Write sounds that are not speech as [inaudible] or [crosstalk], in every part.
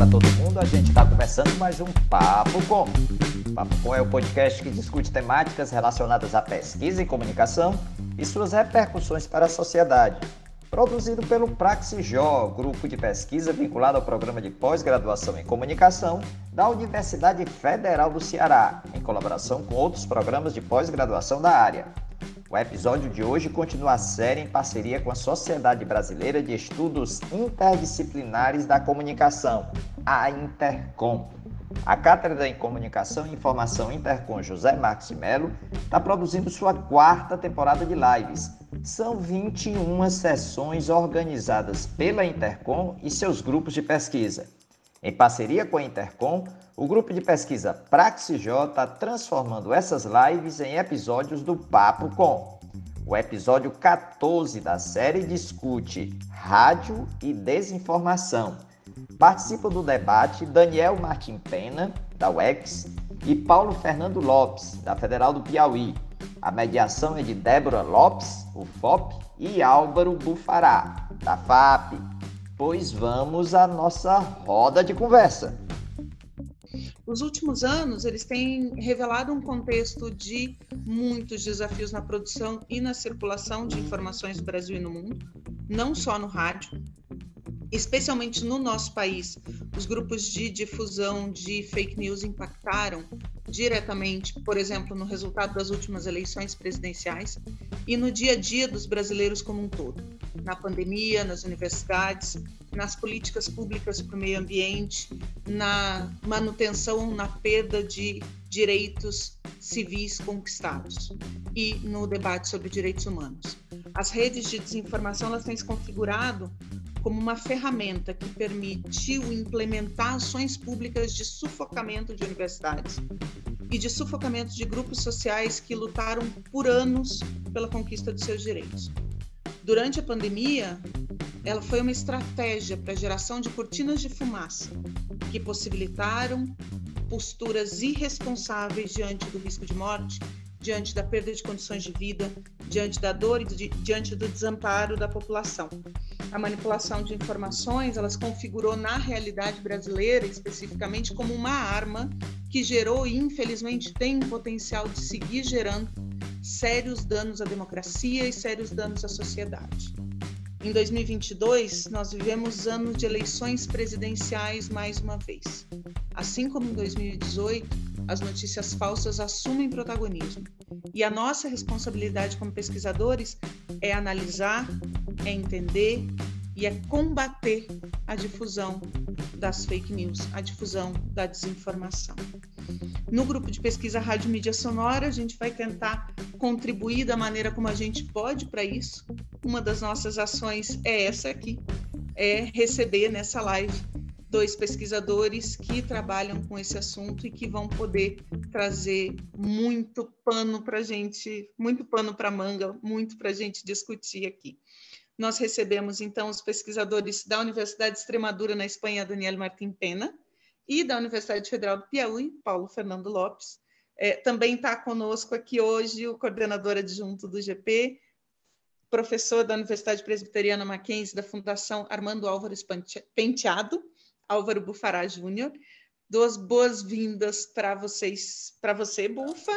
para todo mundo. A gente está começando mais um Papo Com. Papo Com é o podcast que discute temáticas relacionadas à pesquisa e comunicação e suas repercussões para a sociedade. Produzido pelo Praxijó, grupo de pesquisa vinculado ao programa de pós-graduação em comunicação da Universidade Federal do Ceará, em colaboração com outros programas de pós-graduação da área. O episódio de hoje continua a série em parceria com a Sociedade Brasileira de Estudos Interdisciplinares da Comunicação, a Intercom. A Cátedra em Comunicação e Informação Intercom José Marcos Melo está produzindo sua quarta temporada de lives. São 21 sessões organizadas pela Intercom e seus grupos de pesquisa. Em parceria com a Intercom, o grupo de pesquisa Praxij está transformando essas lives em episódios do Papo Com. O episódio 14 da série discute rádio e desinformação. Participam do debate Daniel Martim Pena, da UEX, e Paulo Fernando Lopes, da Federal do Piauí. A mediação é de Débora Lopes, o FOP, e Álvaro Bufará, da FAP pois vamos à nossa roda de conversa. Os últimos anos, eles têm revelado um contexto de muitos desafios na produção e na circulação de informações no Brasil e no mundo, não só no rádio, especialmente no nosso país, os grupos de difusão de fake news impactaram diretamente, por exemplo, no resultado das últimas eleições presidenciais e no dia a dia dos brasileiros como um todo, na pandemia, nas universidades, nas políticas públicas para o meio ambiente, na manutenção, na perda de direitos civis conquistados e no debate sobre direitos humanos. As redes de desinformação elas têm se configurado como uma ferramenta que permitiu implementar ações públicas de sufocamento de universidades e de sufocamento de grupos sociais que lutaram por anos pela conquista de seus direitos. Durante a pandemia, ela foi uma estratégia para a geração de cortinas de fumaça que possibilitaram posturas irresponsáveis diante do risco de morte, diante da perda de condições de vida, diante da dor e diante do desamparo da população a manipulação de informações, ela se configurou na realidade brasileira, especificamente, como uma arma que gerou e, infelizmente, tem o potencial de seguir gerando sérios danos à democracia e sérios danos à sociedade. Em 2022, nós vivemos anos de eleições presidenciais mais uma vez. Assim como em 2018, as notícias falsas assumem protagonismo. E a nossa responsabilidade como pesquisadores é analisar, é entender e é combater a difusão das fake news, a difusão da desinformação. No grupo de pesquisa Rádio Mídia Sonora, a gente vai tentar contribuir da maneira como a gente pode para isso. Uma das nossas ações é essa aqui, é receber nessa live dois pesquisadores que trabalham com esse assunto e que vão poder trazer muito pano para gente, muito pano para manga, muito para a gente discutir aqui. Nós recebemos então os pesquisadores da Universidade de Extremadura na Espanha, Daniel Martim Pena, e da Universidade Federal do Piauí, Paulo Fernando Lopes. É, também está conosco aqui hoje o coordenador adjunto do GP, professor da Universidade Presbiteriana Mackenzie, da Fundação Armando Álvares Penteado, Álvaro Bufará Júnior. Duas boas-vindas para vocês, para você, Bufa.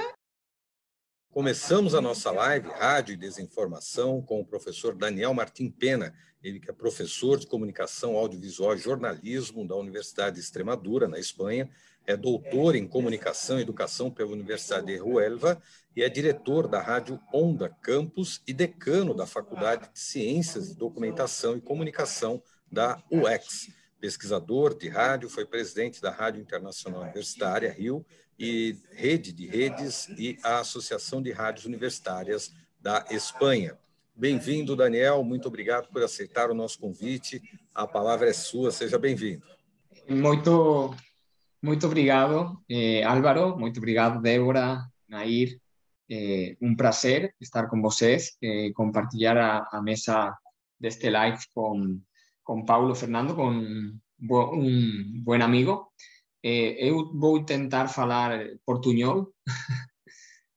Começamos a nossa live Rádio e Desinformação com o professor Daniel Martim Pena, ele que é professor de comunicação audiovisual e jornalismo da Universidade de Extremadura, na Espanha, é doutor em comunicação e educação pela Universidade de Huelva e é diretor da Rádio Onda Campus e decano da Faculdade de Ciências de Documentação e Comunicação da UX pesquisador de rádio, foi presidente da Rádio Internacional Universitária Rio e Rede de Redes e a Associação de Rádios Universitárias da Espanha. Bem-vindo, Daniel. Muito obrigado por aceitar o nosso convite. A palavra é sua. Seja bem-vindo. Muito, muito obrigado, eh, Álvaro. Muito obrigado, Débora, Nair. Eh, um prazer estar com vocês, eh, compartilhar a, mesa deste live com con Paulo Fernando, con un buen amigo, eh, eu vou tentar falar portuñol. [laughs]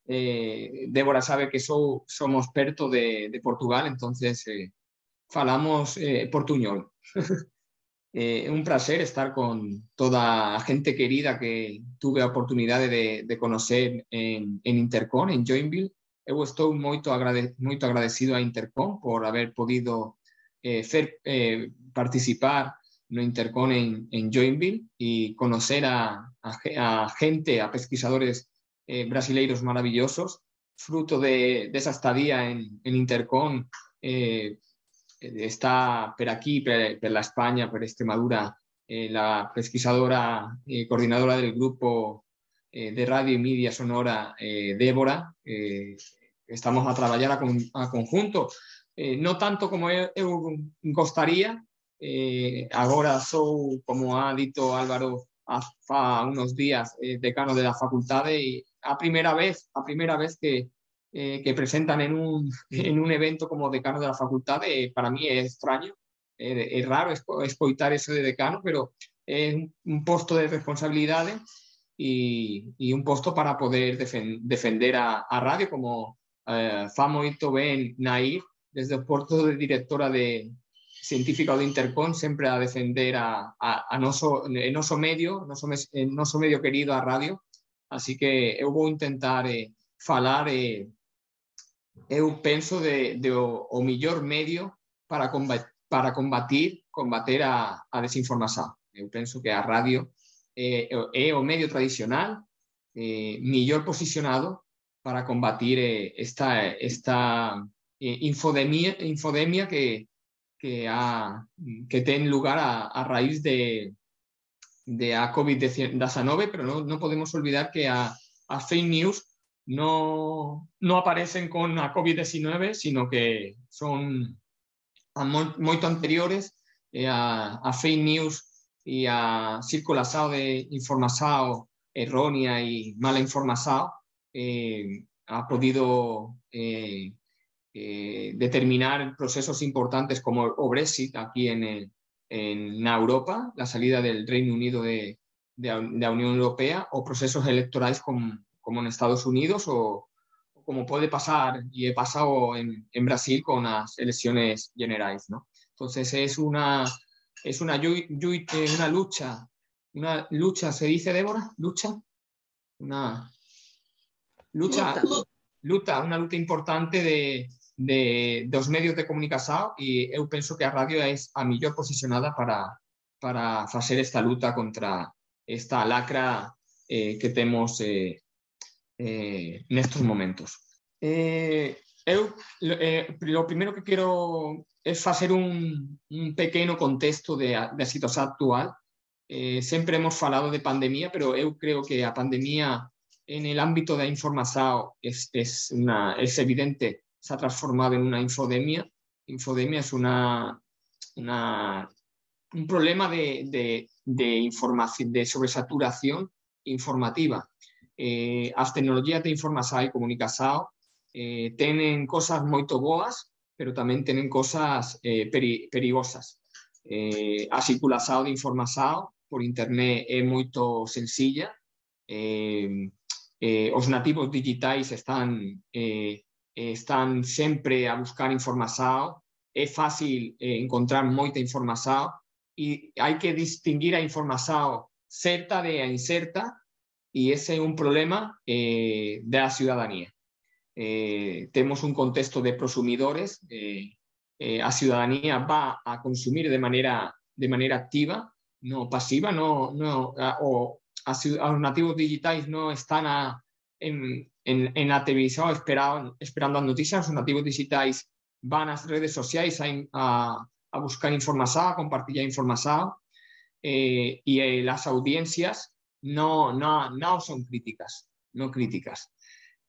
eh, Débora sabe que sou, somos perto de, de Portugal, entonces eh, falamos eh, portuñol. [laughs] eh, un placer estar con toda a gente querida que tuve a oportunidade de, de conocer en, en Intercon, en Joinville. Eu estou moito, agrade, moito agradecido a Intercon por haber podido eh, eh, participar no Intercom en, Joinville y conocer a, gente, a pesquisadores eh, brasileiros maravillosos, fruto de, de esa estadía en, Intercom. Eh, está per aquí, per la España, per Extremadura, la pesquisadora eh, coordinadora del grupo de radio y media sonora, Débora. Estamos a traballar a, con, a conjunto, eh, no tanto como eu, eu gostaría, eh, agora sou, como ha dito Álvaro há unos días, eh, decano de la facultade e a primeira vez, a primeira vez que, eh, que presentan en un, [laughs] en un evento como decano de la facultad, eh, para mí es extraño, eh, es raro escoitar eso de decano, pero es un, un posto de responsabilidad y, y, un posto para poder defen defender a, a, radio, como eh, fa moito ben Nair, desde o porto de directora de científica de Intercom, sempre a defender a, a, a noso, medio, noso, noso medio querido a radio, así que eu vou intentar eh, falar eh, eu penso de, de o, o millor medio para combatir, para combatir, combater a, a desinformación. Eu penso que a radio é o medio tradicional eh, millor posicionado para combatir eh, esta, esta eh, infodemia, infodemia que, que, ha, que ten lugar a, a raíz de, de a COVID-19, pero no, no podemos olvidar que a, a fake news no, no aparecen con la COVID-19, sino que son muy anteriores eh, a, a, fake news y a circulación de información errónea y mala información, eh, ha podido eh, eh, determinar procesos importantes como el Brexit aquí en, el, en Europa, la salida del Reino Unido de, de, de la Unión Europea, o procesos electorales como como en Estados Unidos o, o como puede pasar y he pasado en, en, Brasil con las elecciones generales. ¿no? Entonces es una, es una, una lucha, una lucha, ¿se dice Débora? ¿Lucha? Una lucha, lucha, una lucha importante de, de, dos medios de comunicación y yo pienso que a radio es a mejor posicionada para, para hacer esta lucha contra esta lacra eh, que tenemos eh, eh, momentos. Eh, eu, eh, lo primero que quero é facer un, un pequeno contexto de, da situación actual. Eh, sempre hemos falado de pandemia, pero eu creo que a pandemia en el ámbito da información es, es, una, es evidente, se ha transformado en una infodemia. Infodemia es una, una un problema de, de, de, información, de sobresaturación informativa eh, as tecnologías de información e comunicación eh, tenen cosas moito boas, pero tamén tenen cosas eh, peri perigosas. Eh, a circulación de información por internet é moito sencilla, eh, eh, os nativos digitais están eh, están sempre a buscar información, é fácil eh, encontrar moita información e hai que distinguir a información certa de a incerta y ese es un problema eh, de la ciudadanía. Eh, tenemos un contexto de prosumidores, eh, la ciudadanía va a consumir de manera, de manera activa, no pasiva, no, no, o a, los nativos digitales no están a, en, en, en, la televisión esperando, esperando las noticias, los nativos digitales van a las redes sociales a, a, a buscar información, a compartir información, y las audiencias no, no, no son críticas, no críticas.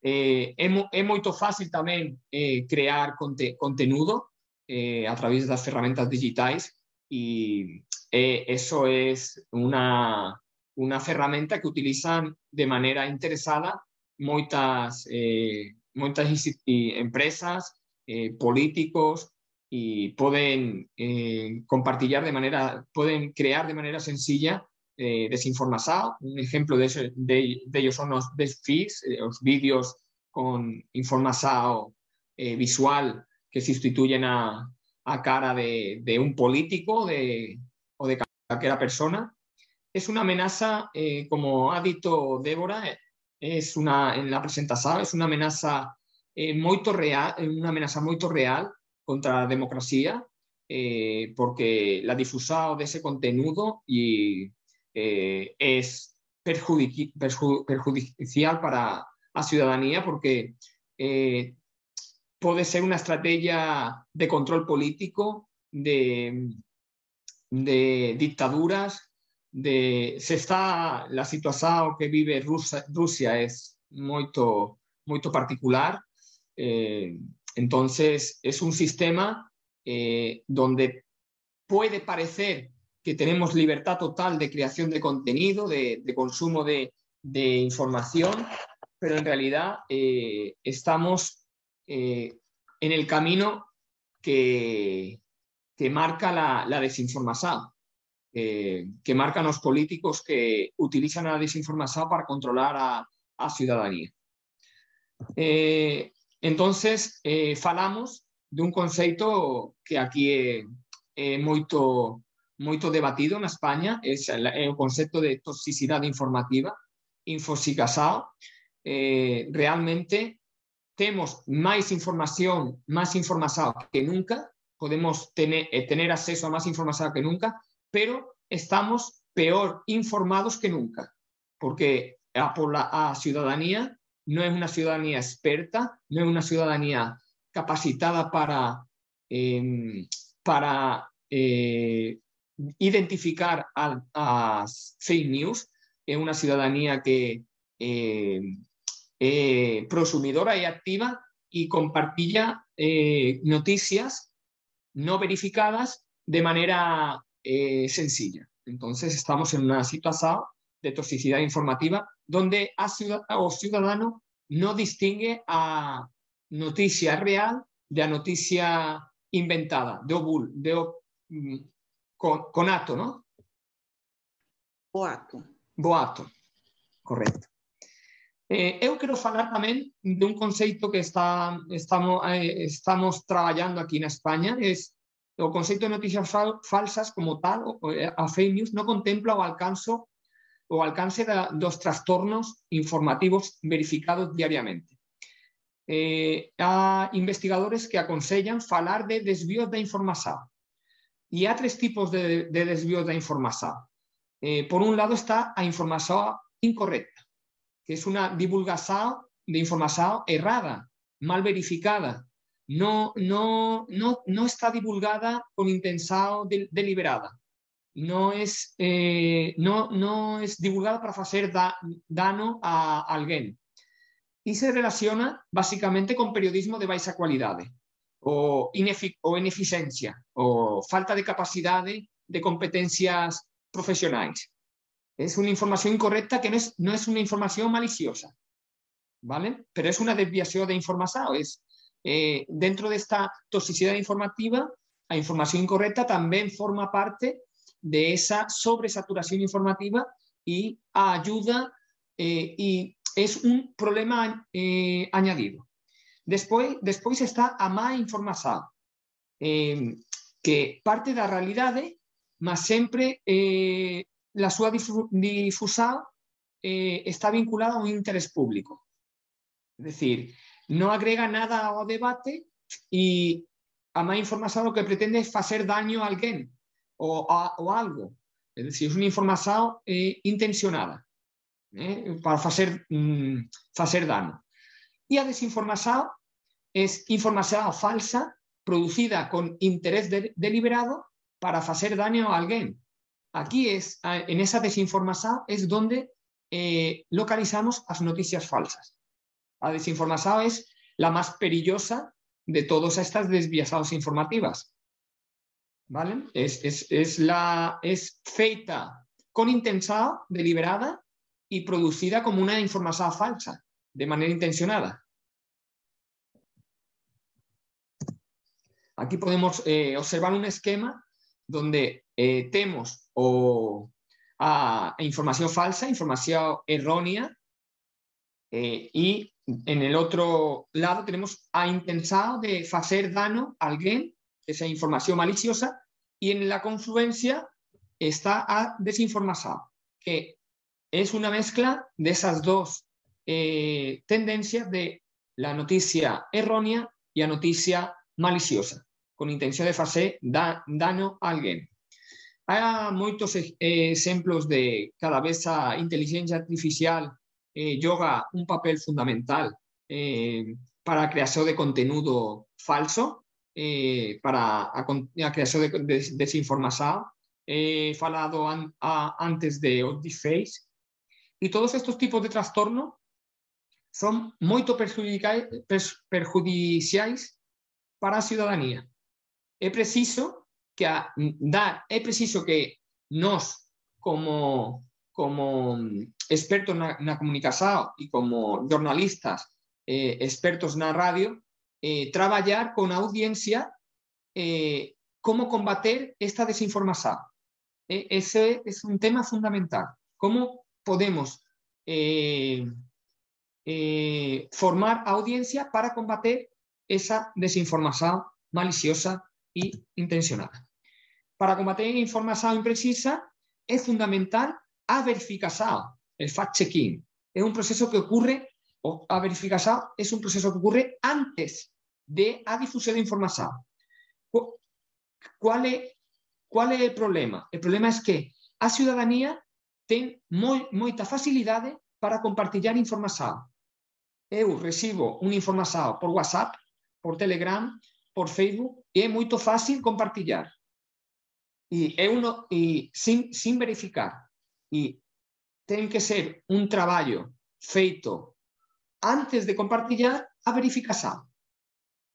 Eh, é, é moito fácil tamén eh, crear conte, conteúdo eh, a través das ferramentas digitais e eh, eso es una, una ferramenta que utilizan de maneira interesada moitas, eh, empresas, eh, políticos e poden eh, de maneira, poden crear de maneira sencilla eh, desinformación. Un ejemplo de, eso, de, de, ellos son los feeds, eh, los vídeos con información eh, visual que sustituyen a, a cara de, de, un político de, o de cualquier persona. Es una amenaza, eh, como ha dicho Débora, es una, en la presentación, es una amenaza eh, muy real, una amenaza muy real contra la democracia, eh, porque la difusión de ese contenido y, es perjudicial para la ciudadanía porque puede ser una estrategia de control político, de, de dictaduras, de se está la situación que vive Rusia, Rusia es muy, particular. Eh, entonces, es un sistema eh, donde puede parecer que tenemos libertad total de creación de contenido, de, consumo de, información, pero en realidad eh, estamos en el camino que, que marca la, la desinformación, que marcan los políticos que utilizan la desinformación para controlar a, a ciudadanía. Eh, entonces, eh, falamos de un concepto que aquí é, moito, moito debatido na España, é, é o concepto de toxicidade informativa, infosicasao. Eh, realmente temos máis información, máis información que nunca, podemos tener, eh, tener acceso a más información que nunca, pero estamos peor informados que nunca, porque la ciudadanía no es una ciudadanía experta, no es una ciudadanía capacitada para, em, para eh, identificar a, fake news, es una ciudadanía que em, eh, prosumidora y activa y compartilla eh, noticias no verificadas de manera eh, sencilla. Entonces estamos en una situación de toxicidad informativa donde a ciudadano, ciudadano no distingue a noticia real de a noticia inventada, de obul, de mm, con, ato, ¿no? Boato. Boato, correcto. Eh, eu quero falar tamén de un conceito que está, estamos, eh, estamos traballando aquí na España, es o conceito de noticias fal falsas como tal, eh, a fake news, no contempla o alcance, o alcance da, dos trastornos informativos verificados diariamente. Eh, investigadores que aconsellan falar de desvíos da información. E há tres tipos de, de desvíos da información. Eh, por un lado está a información incorrecta, que es una divulgación de información errada, mal verificada, no, no, no, no está divulgada con intención deliberada, no es, eh, no, no es divulgada para hacer da, daño a alguien. Y se relaciona básicamente con periodismo de baja calidad, o, o ineficiencia, o falta de capacidad de competencias profesionales. Es una información incorrecta que no es, no es una información maliciosa, ¿vale? Pero es una desviación de información. Es, eh, dentro de esta toxicidad informativa, la información incorrecta también forma parte de esa sobresaturación informativa y ayuda eh, y es un problema eh, añadido. Después, después está a má información, que parte de la realidad, más siempre la súa difusión eh, está vinculada a un interés público. Es decir, no agrega nada ao debate y a má información lo que pretende es hacer daño a alguien o, a, algo. Es decir, es una información eh, intencionada eh, para hacer, mm, hacer daño. Y a desinformación es información falsa producida con interés de, deliberado para hacer daño a alguien. Aquí es, en esa desinformación es donde eh, localizamos las noticias falsas. La desinformación es la más perillosa de todas estas desviaciones informativas. ¿Vale? Es, es, la, es feita con intención deliberada y producida como una información falsa, de manera intencionada. Aquí podemos eh, observar un esquema donde eh, tenemos o a información falsa, información errónea, eh, y en el otro lado tenemos a intensado de hacer daño a alguien, esa información maliciosa, y en la confluencia está a desinformación, que es una mezcla de esas dos eh, tendencias de la noticia errónea y la noticia maliciosa, con intención de hacer daño a alguien. Hay muchos ejemplos de cada vez la inteligencia artificial eh, un papel fundamental eh, para creación de contenido falso, eh, para la creación de, desinformación. He falado antes de deepfakes. Y todos estos tipos de trastorno son muy perjudiciales para la ciudadanía. Es preciso que dar, es preciso que nos como como expertos en la comunicación y como jornalistas eh, expertos en la radio, eh, trabajar con audiencia eh, cómo combater esta desinformación. ese es un tema fundamental. ¿Cómo podemos formar audiencia para combater esa desinformación maliciosa y intencionada? Para combater información imprecisa es fundamental a verificación, el fact-checking. Es un proceso que ocurre a verificación es un proceso que ocurre antes de a difusión de información. ¿Cuál es, el problema? El problema es que a ciudadanía ten moi, moita facilidade para compartir información. Eu recibo unha información por WhatsApp, por Telegram, por Facebook e é moito fácil no, e sin, sin verificar. E ten que ser un traballo feito antes de compartir a verificación.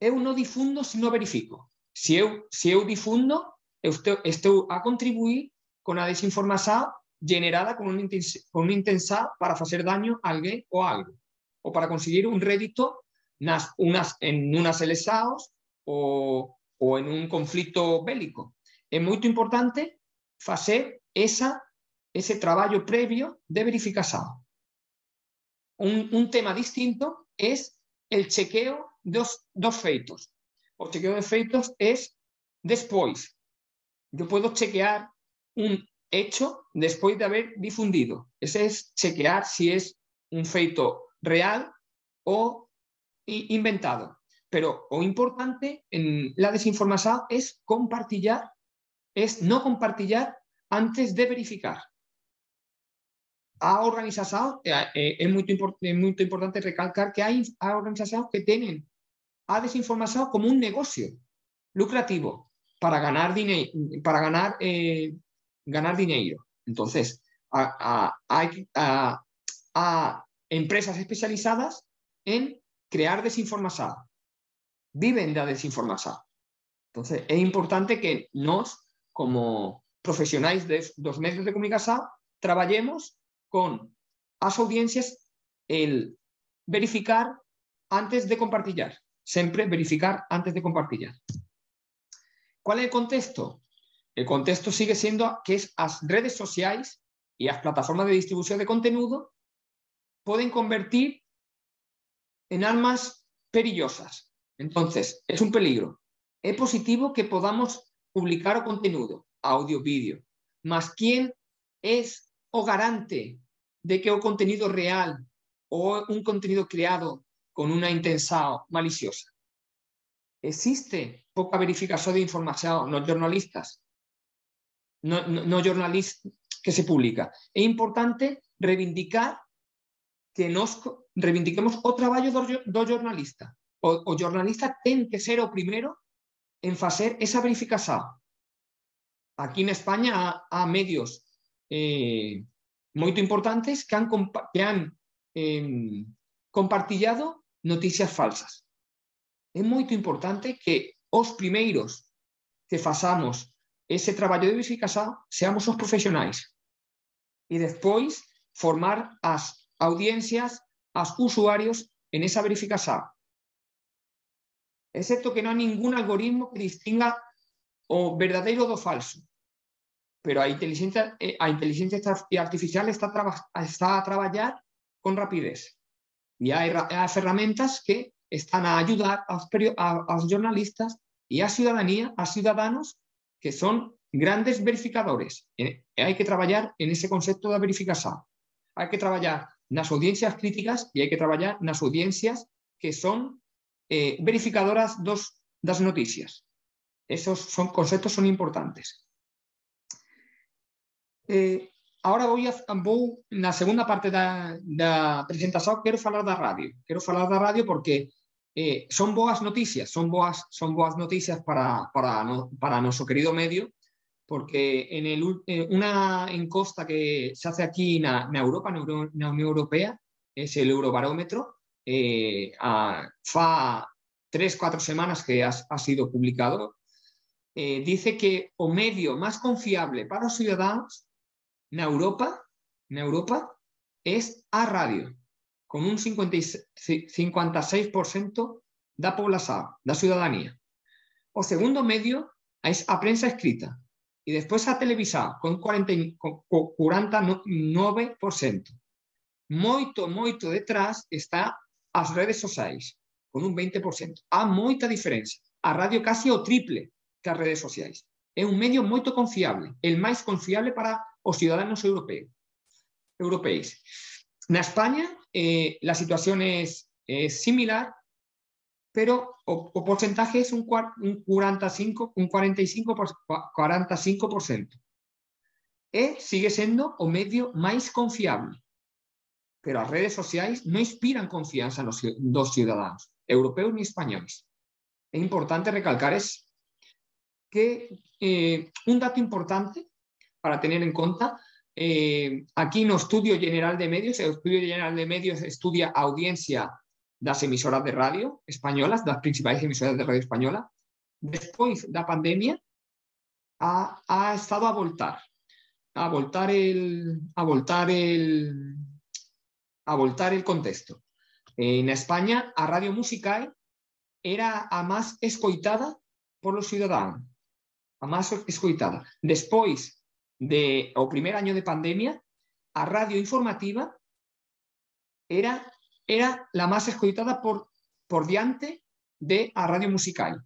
Eu no difundo se no verifico. Si eu, se eu difundo, eu estou, a contribuir con a desinformación generada con un, con un intensa para hacer daño a alguien o algo, o para conseguir un rédito nas, unas, en unas eleccións o, o en un conflicto bélico. É moito importante facer esa, ese traballo previo de verificación. Un, tema distinto es el chequeo de dos feitos. O chequeo de feitos es después. Yo puedo chequear un hecho después de haber difundido. Ese es chequear si es un feito real o inventado. Pero lo importante en la desinformación es compartir, es no compartir antes de verificar a organización, eh, eh, es muy, importante recalcar que hay, organizaciones que tienen a desinformación como un negocio lucrativo para ganar, dinero para ganar, eh, ganar dinero. Entonces, hay a, empresas especializadas en crear desinformación. Viven de la desinformación. Entonces, es importante que nos, como profesionales de los medios de comunicación, trabajemos con las audiencias el verificar antes de compartir. Siempre verificar antes de compartir. ¿Cuál es el contexto? El contexto sigue siendo que es las redes sociales y las plataformas de distribución de contenido pueden convertir en armas perillosas. Entonces, es un peligro. Es positivo que podamos publicar contenido, audio, vídeo, más quién es o garante de que o contenido real o un contenido creado con una intención maliciosa. Existe poca verificación de información, no jornalistas, no, no, jornalistas que se publica. Es importante reivindicar que nos reivindiquemos o trabajo do, jornalista. O, o jornalista ten que ser o primero en hacer esa verificación. Aquí en España hay medios eh, muy importantes que han, que han em, compartilhado noticias falsas. Es muy importante que os primeiros que façamos ese traballo de verificación seamos os profesionais y después formar as audiencias, as usuarios en esa verificación. Excepto que no hay ningún algoritmo que distinga o verdadeiro do falso pero a inteligencia, eh, a inteligencia artificial está, está a trabajar con rapidez. Y hay, herramientas que están a ayudar a los, jornalistas y a ciudadanía, a ciudadanos que son grandes verificadores. Eh, hai que traballar en ese concepto da verificación. Hai que traballar nas audiencias críticas e hai que traballar nas audiencias que son eh, verificadoras dos, das noticias. Esos son conceptos son importantes. Eh, ahora voy a, vou na segunda parte da, da presentación quero falar da radio. Quero falar da radio porque eh, son boas noticias, son boas, son boas noticias para, para, no, para nuestro querido medio, porque en el, eh, una encosta que se hace aquí en Europa, en la Unión Europea, es el Eurobarómetro, eh, a, fa tres, cuatro semanas que ha, ha sido publicado, eh, dice que o medio más confiable para los ciudadanos na Europa, na Europa es a radio, con un 56% da población, da ciudadanía. O segundo medio es a prensa escrita y después a televisada con 40, 49%. Moito, moito detrás está as redes sociais, con un 20%. Há moita diferenza. A radio casi o triple que as redes sociais. É un medio moito confiable, el máis confiable para os ciudadanos europeos. europeos. En España eh, la situación es, similar, pero el porcentaje es un, un 45, un 45 45%. E sigue siendo o medio más confiable. Pero las redes sociales no inspiran confianza en los dos ciudadanos, europeos ni españoles. Es importante recalcar es que eh, un dato importante para tener en cuenta eh, aquí no Estudio General de Medios, el Estudio General de Medios estudia audiencia las emisoras de radio españolas, las principales emisoras de radio española. Después de la pandemia, ha, estado a voltar, a voltar el, a voltar el, a voltar el contexto. En España, a radio musical era a más escoitada por los ciudadanos, a más escoitada. Después de, o primer año de pandemia, a radio informativa era, era la más escuchada por, por diante de a radio musical.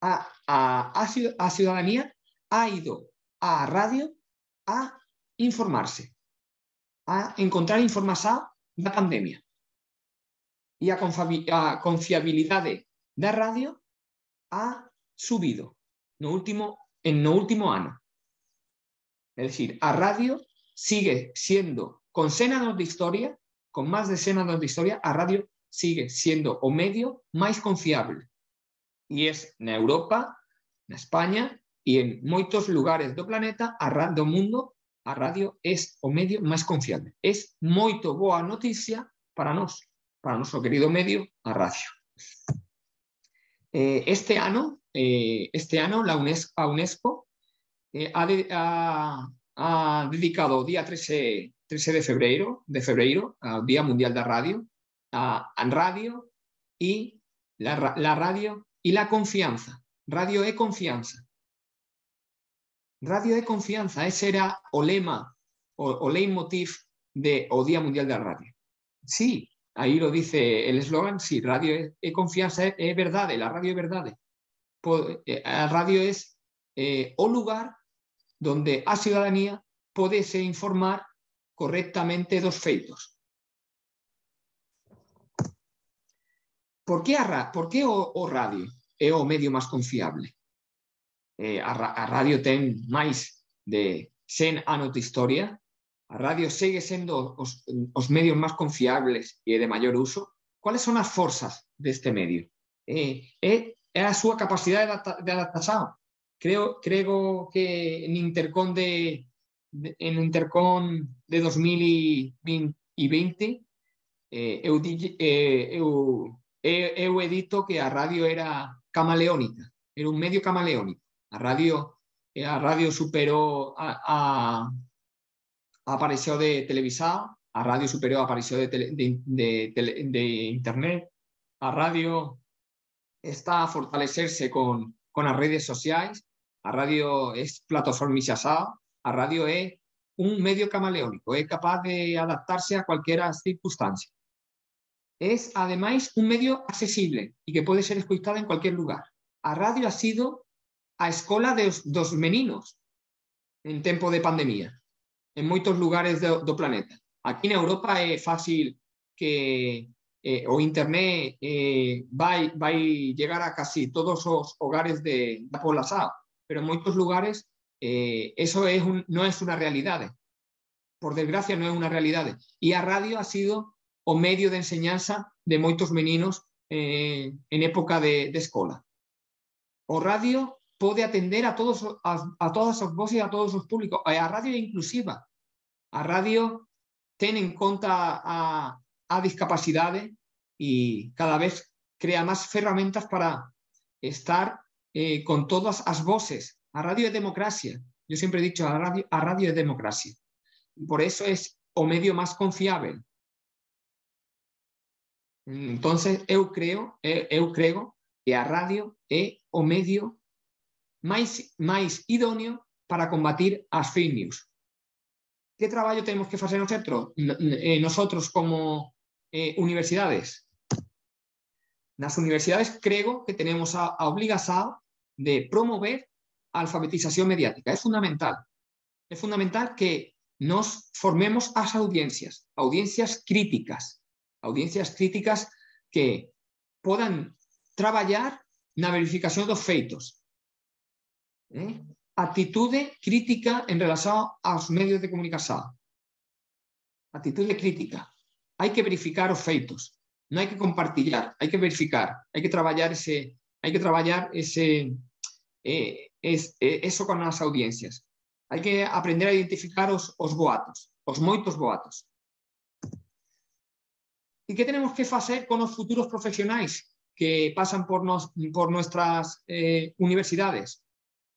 A, a, ciudadanía ha ido a radio a informarse, a encontrar información de la pandemia. Y a, a confiabilidad de radio ha subido último, en no último año. Es decir, a radio sigue siendo, con senados de historia, con más de senados de historia, a radio sigue siendo o medio más confiable. Y es en Europa, en España y en muchos lugares del planeta, a radio mundo, a radio es o medio más confiable. Es muy boa noticia para nos, para nuestro querido medio, a radio. Eh, este año, eh, este año la UNESCO eh, ha, dedicado día 13, 13 de febrero, de febrero, al Día Mundial de Radio, a, radio y la, radio y la confianza. Radio es confianza. Radio es confianza, ese era o lema o, o leitmotiv de o Día Mundial de Radio. Sí, ahí lo dice el eslogan, sí, radio es, confianza, es, verdad, la radio es verdad. Eh, la radio es eh, o lugar donde a ciudadanía podese informar correctamente dos feitos. Por que, a, por que o, o radio é o medio máis confiable? Eh, a, a radio ten máis de 100 anos de historia, a radio segue sendo os, os medios máis confiables e de maior uso. Cuáles son as forzas deste medio? Eh, é, é a súa capacidade de adaptación Creo, creo que en Intercon de, en Intercon de 2020 eh, eu, eh, eu, he dito que a radio era camaleónica, era un medio camaleónico. A radio, a radio superó a, a, de televisado, a radio superó apareció de, de, de, de, internet, a radio está a fortalecerse con, con as redes sociais, a radio é plataformizada, a radio é un medio camaleónico, é capaz de adaptarse a cualquera circunstancia. É, ademais, un medio accesible e que pode ser escoitada en cualquier lugar. A radio ha sido a escola dos, dos meninos en tempo de pandemia, en moitos lugares do, do planeta. Aquí na Europa é fácil que eh, o Internet eh, vai, vai llegar a casi todos os hogares de, da población, pero en muchos lugares eh, eso es un, no es una realidad. Por desgracia, no es una realidad. Y a radio ha sido o medio de enseñanza de moitos meninos eh, en época de, de escola. O radio pode atender a todos a, a todas as voces a todos os públicos. A radio inclusiva. A radio ten en conta a, a discapacidade e cada vez crea máis ferramentas para estar eh, con todas as voces. A radio é democracia. Yo sempre he dicho, a radio, a radio é democracia. Por eso es o medio máis confiável. Entonces, eu creo, eu creo que a radio é o medio máis, máis idóneo para combatir as fake news. Que traballo temos que facer nosotros, eh, nosotros como eh, universidades? Nas universidades creo que tenemos a, a obligación de promover a alfabetización mediática. É fundamental. É fundamental que nos formemos as audiencias, audiencias críticas, audiencias críticas que podan traballar na verificación dos feitos, ¿eh? Actitude crítica en relación aos medios de comunicación. Actitude crítica. Hai que verificar os feitos. Non hai que compartillar, hai que verificar, hai que traballar ese, hai que traballar ese eh, es, eh, eso con as audiencias. Hai que aprender a identificar os, os boatos, os moitos boatos. E que tenemos que facer con os futuros profesionais que pasan por, nos, por nuestras eh, universidades?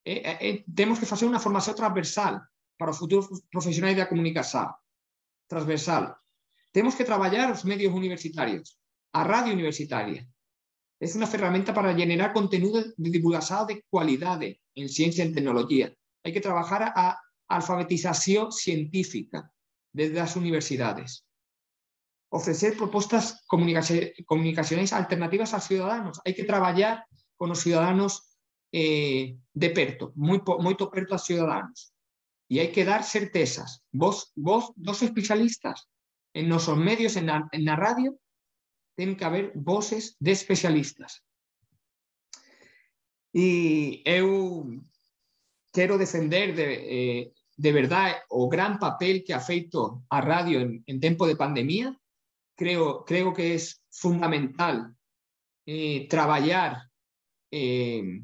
Eh, eh, eh, temos que facer unha formación transversal para os futuros profesionais da comunicación. Transversal. Temos que traballar os medios universitarios, a radio universitaria. É unha ferramenta para generar conteúdo de divulgación de cualidade en ciencia e en tecnología. Hai que trabajar a alfabetización científica desde as universidades. Ofrecer propostas comunicacionais alternativas aos ciudadanos. Hai que traballar con os ciudadanos eh, de perto, moi, moito perto a ciudadanos. E hai que dar certezas. Vos, vos dos especialistas en nosos medios, en na, en na radio, ten que haber voces de especialistas. E eu quero defender de, eh, de verdade o gran papel que ha feito a radio en, en tempo de pandemia. Creo, creo que é fundamental eh, traballar eh,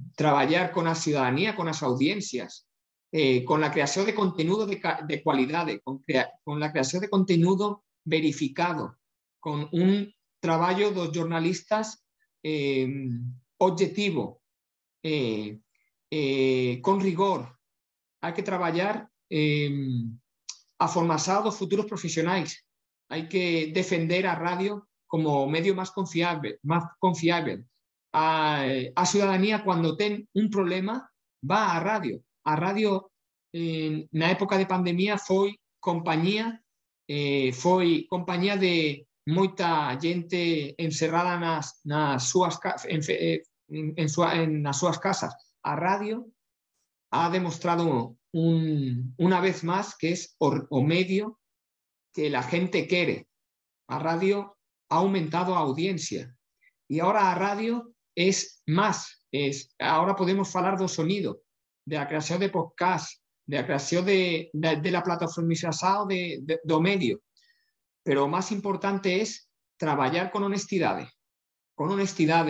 con a ciudadanía, con as audiencias, eh, con la creación de contenido de, de cualidad, con, con la creación de contenido verificado, con un traballo dos jornalistas eh, objetivo, eh, eh, con rigor. Hai que traballar eh, a formación dos futuros profesionais. Hai que defender a radio como medio máis confiable, máis confiable a, a ciudadanía cuando ten un problema va a radio. A radio eh, na época de pandemia foi compañía eh, foi compañía de moita gente encerrada súas en, en, súas casas. A radio ha demostrado un, una vez más que es o, medio que la gente quiere. A radio ha aumentado audiencia y ahora a radio es más. Es, ahora podemos hablar del sonido, de la creación de podcast, de la creación de, de, de la plataformización de, de, do medio. Pero más importante es trabajar con honestidad, con honestidad,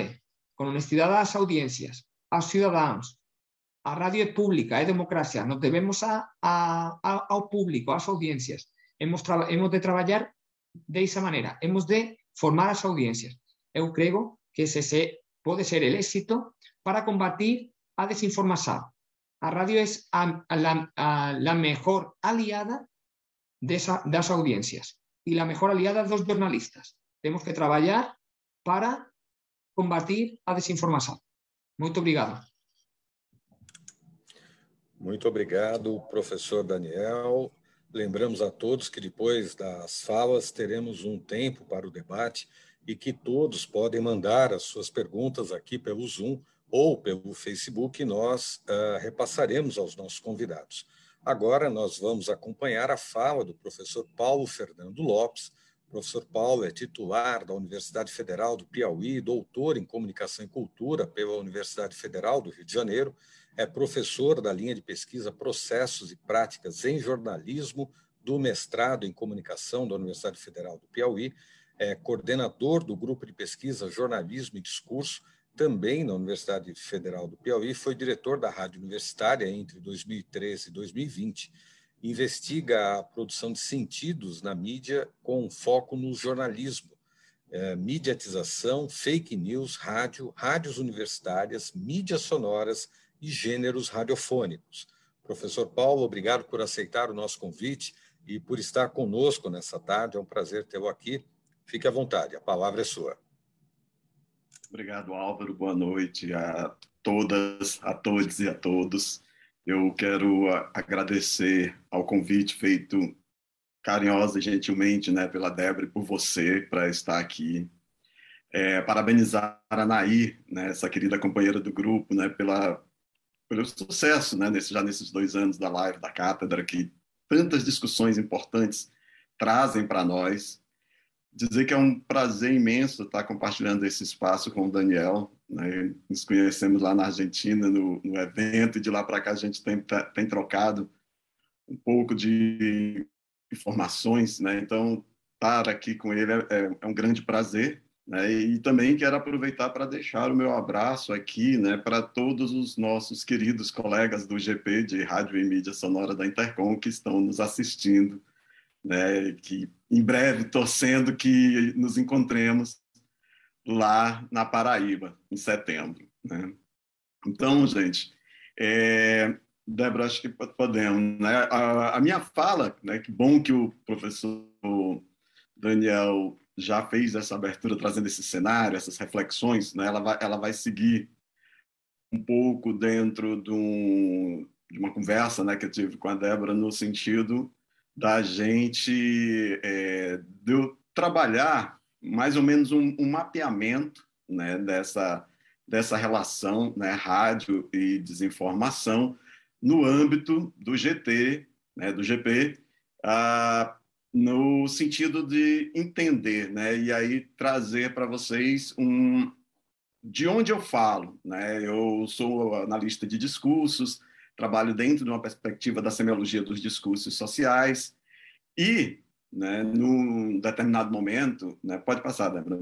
con honestidad a las audiencias, a los ciudadanos. A radio pública, é democracia. Nos debemos a, a, a, público, ás audiencias. Hemos, hemos de traballar de esa manera. Hemos de formar as audiencias. Eu creo que ese se puede ser el éxito para combatir a desinformación. La radio es la, mejor aliada de, las audiencias y la mejor aliada de los jornalistas. Tenemos que trabajar para combatir a desinformación. Muito obrigado. Muito obrigado, professor Daniel. Lembramos a todos que depois das falas teremos um tempo para o debate e que todos podem mandar as suas perguntas aqui pelo Zoom ou pelo Facebook, nós uh, repassaremos aos nossos convidados. Agora nós vamos acompanhar a fala do professor Paulo Fernando Lopes. O professor Paulo é titular da Universidade Federal do Piauí, doutor em Comunicação e Cultura pela Universidade Federal do Rio de Janeiro, é professor da linha de pesquisa Processos e Práticas em Jornalismo do mestrado em Comunicação da Universidade Federal do Piauí, é coordenador do grupo de pesquisa Jornalismo e Discurso também na Universidade Federal do Piauí, foi diretor da Rádio Universitária entre 2013 e 2020. Investiga a produção de sentidos na mídia com foco no jornalismo, é, mediatização, fake news, rádio, rádios universitárias, mídias sonoras e gêneros radiofônicos. Professor Paulo, obrigado por aceitar o nosso convite e por estar conosco nessa tarde. É um prazer tê-lo aqui. Fique à vontade, a palavra é sua. Obrigado, Álvaro. Boa noite a todas, a todos e a todos. Eu quero agradecer ao convite feito carinhosa e gentilmente né, pela Débora e por você para estar aqui. É, parabenizar a Nair, né, essa querida companheira do grupo, né, pela, pelo sucesso né, nesse, já nesses dois anos da live da cátedra, que tantas discussões importantes trazem para nós dizer que é um prazer imenso estar compartilhando esse espaço com o Daniel. Né? Nos conhecemos lá na Argentina, no, no evento, e de lá para cá a gente tem, tá, tem trocado um pouco de informações. Né? Então, estar aqui com ele é, é, é um grande prazer. Né? E também quero aproveitar para deixar o meu abraço aqui né, para todos os nossos queridos colegas do GP de Rádio e Mídia Sonora da Intercom que estão nos assistindo né, que em breve torcendo que nos encontremos lá na Paraíba, em setembro. Né? Então, gente, é, Débora, acho que podemos. Né? A, a, minha fala, né, que bom que o professor Daniel já fez essa abertura, trazendo esse cenário, essas reflexões, né? ela, vai, ela vai seguir um pouco dentro de, um, de uma conversa né, que eu tive com a Débora, no sentido da gente é, trabalhar mais ou menos um, um mapeamento né, dessa, dessa relação né, rádio e desinformação no âmbito do GT, né, do GP, ah, no sentido de entender, né, e aí trazer para vocês um de onde eu falo, né? Eu sou analista de discursos, trabalho dentro de uma perspectiva da semiologia dos discursos sociais e, né, num determinado momento, né, pode passar, Débora,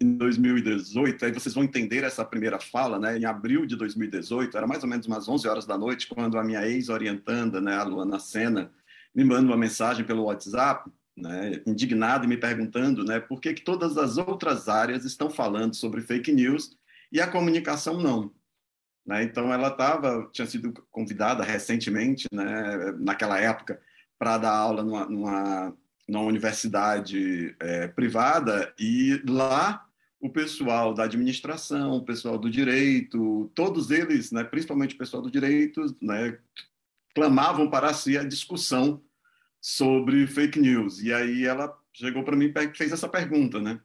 em 2018, aí vocês vão entender essa primeira fala, né, em abril de 2018, era mais ou menos umas 11 horas da noite, quando a minha ex-orientanda, né, a Luana Sena, me manda uma mensagem pelo WhatsApp, né, indignada e me perguntando né, por que, que todas as outras áreas estão falando sobre fake news e a comunicação não. Né? Então, ela estava, tinha sido convidada recentemente, né, naquela época, para dar aula numa, numa, numa universidade é, privada, e lá o pessoal da administração, o pessoal do direito, todos eles, né, principalmente o pessoal do direito, né, clamavam para si a discussão sobre fake news. E aí ela chegou para mim e fez essa pergunta, né?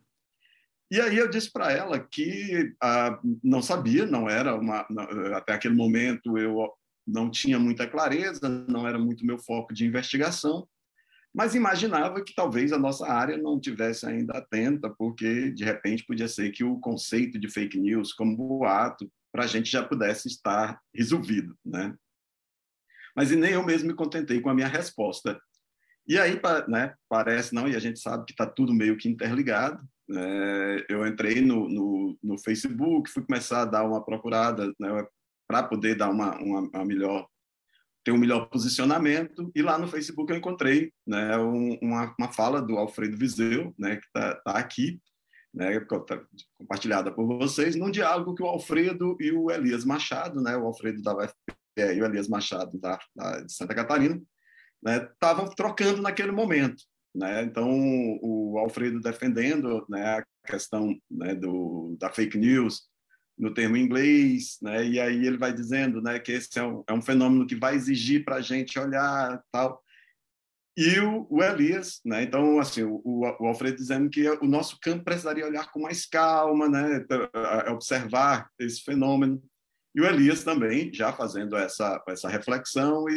E aí eu disse para ela que ah, não sabia, não era uma até aquele momento eu não tinha muita clareza, não era muito meu foco de investigação, mas imaginava que talvez a nossa área não tivesse ainda atenta, porque de repente podia ser que o conceito de fake news como boato para a gente já pudesse estar resolvido, né? Mas nem eu mesmo me contentei com a minha resposta. E aí, né, parece não, e a gente sabe que está tudo meio que interligado, é, eu entrei no, no, no, Facebook, fui começar a dar uma procurada né, para poder dar uma, uma, uma, melhor ter um melhor posicionamento e lá no Facebook eu encontrei né, um, uma, uma fala do Alfredo Viseu, né, que está tá aqui, né, tá compartilhada por vocês, num diálogo que o Alfredo e o Elias Machado, né, o Alfredo da UFPE e o Elias Machado da, da de Santa Catarina, estavam né, trocando naquele momento. Né? Então, o Alfredo defendendo né, a questão né, do, da fake news no termo inglês, né? e aí ele vai dizendo né, que esse é um, é um fenômeno que vai exigir para a gente olhar tal. e o, o, Elias, né? Então, assim, o, o, Alfredo dizendo que o nosso campo precisaria olhar com mais calma, né? Observar esse fenômeno. E o Elias também já fazendo essa, essa reflexão e,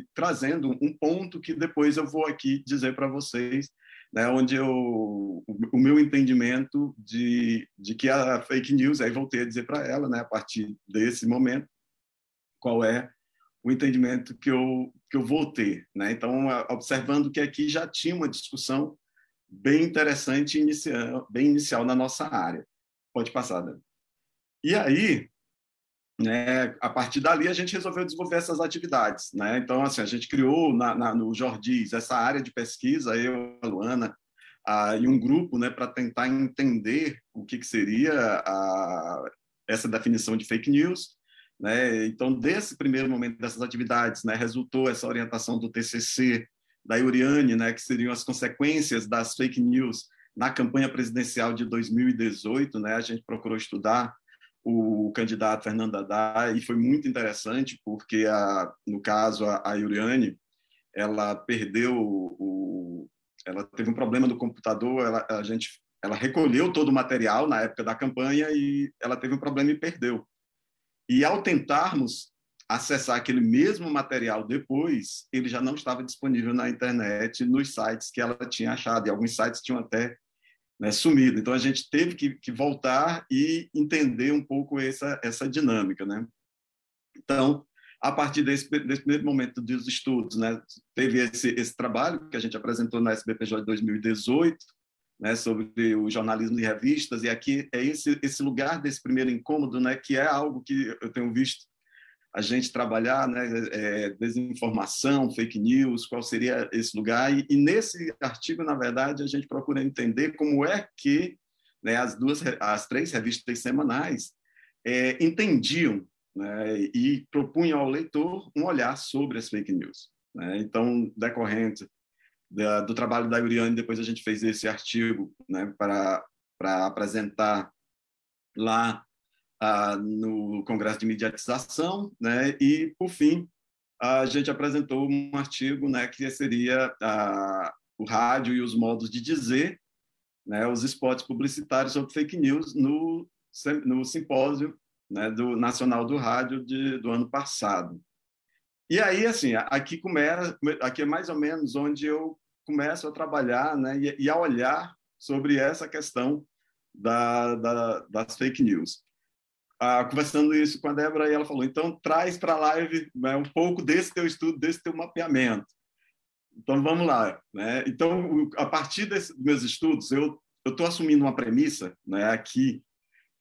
e trazendo um ponto que depois eu vou aqui dizer para vocês, né, onde eu, o meu entendimento de, de que a fake news, aí voltei a dizer para ela, né, a partir desse momento, qual é o entendimento que eu, que eu vou ter. Né? Então, observando que aqui já tinha uma discussão bem interessante, inicial, bem inicial na nossa área. Pode passar, Dani. E aí, né, a partir dali, a gente resolveu desenvolver essas atividades. Né? Então, assim, a gente criou na, na, no Jordis essa área de pesquisa, eu, a Luana, a, e um grupo né, para tentar entender o que, que seria a, essa definição de fake news né? Então, desse primeiro momento dessas atividades, né, resultou essa orientação do TCC, da Euriane, né, que seriam as consequências das fake news na campanha presidencial de 2018. Né? A gente procurou estudar o candidato Fernando Haddad e foi muito interessante, porque, a, no caso, a, a Euriane, ela perdeu o, ela teve um problema do computador, ela, a gente, ela recolheu todo o material na época da campanha e ela teve um problema e perdeu. E ao tentarmos acessar aquele mesmo material depois, ele já não estava disponível na internet, nos sites que ela tinha achado, e alguns sites tinham até né, sumido. Então, a gente teve que, que, voltar e entender um pouco essa, essa dinâmica. Né? Então, a partir desse, desse primeiro momento dos estudos, né, teve esse, esse trabalho que a gente apresentou na SBPJ de 2018, né, sobre o jornalismo de revistas, e aqui é esse, esse lugar desse primeiro incômodo, né, que é algo que eu tenho visto a gente trabalhar, né, é, desinformação, fake news, qual seria esse lugar, e, e, nesse artigo, na verdade, a gente procura entender como é que né, as duas, as três revistas semanais é, entendiam né, e propunham ao leitor um olhar sobre as fake news. Né? Então, decorrente da, do trabalho da Uriane, depois a gente fez esse artigo né, para apresentar lá ah, no Congresso de Mediatização, né, e, por fim, a gente apresentou um artigo né, que seria ah, o rádio e os modos de dizer, né, os spots publicitários sobre fake news no, no simpósio né, do Nacional do Rádio de, do ano passado. E aí, assim, aqui começa, aqui é mais ou menos onde eu começo a trabalhar né, e, e a olhar sobre essa questão da, da, das fake news. Ah, conversando isso com a Débora, e ela falou: então traz para a live né, um pouco desse teu estudo, desse teu mapeamento. Então vamos lá. Né? Então, a partir desses meus estudos, eu estou assumindo uma premissa né, aqui,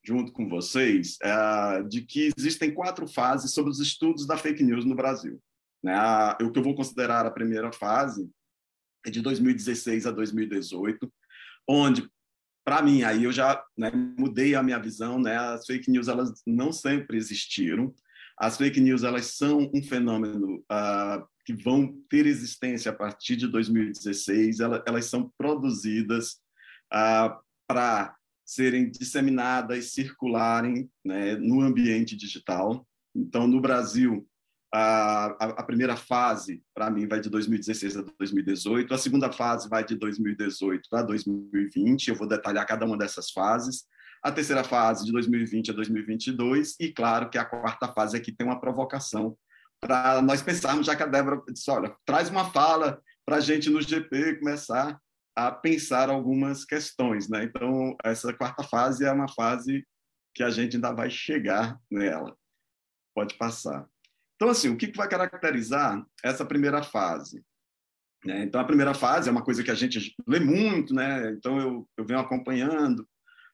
junto com vocês, é, de que existem quatro fases sobre os estudos da fake news no Brasil. Né? o que eu vou considerar a primeira fase é de 2016 a 2018, onde, para mim, aí eu já né, mudei a minha visão, né? As fake news elas não sempre existiram. As fake news elas são um fenômeno uh, que vão ter existência a partir de 2016. Elas, elas são produzidas uh, para serem disseminadas, circularem né, no ambiente digital. Então, no Brasil, a, a, primeira fase, para mim, vai de 2016 a 2018, a segunda fase vai de 2018 a 2020, eu vou detalhar cada uma dessas fases, a terceira fase de 2020 a 2022, e claro que a quarta fase aqui tem uma provocação para nós pensarmos, já que a Débora disse, olha, traz uma fala para a gente no GP começar a pensar algumas questões. Né? Então, essa quarta fase é uma fase que a gente ainda vai chegar nela. Pode passar. Então, assim, o que vai caracterizar essa primeira fase? Né? Então, a primeira fase é uma coisa que a gente lê muito, né? Então, eu, eu venho acompanhando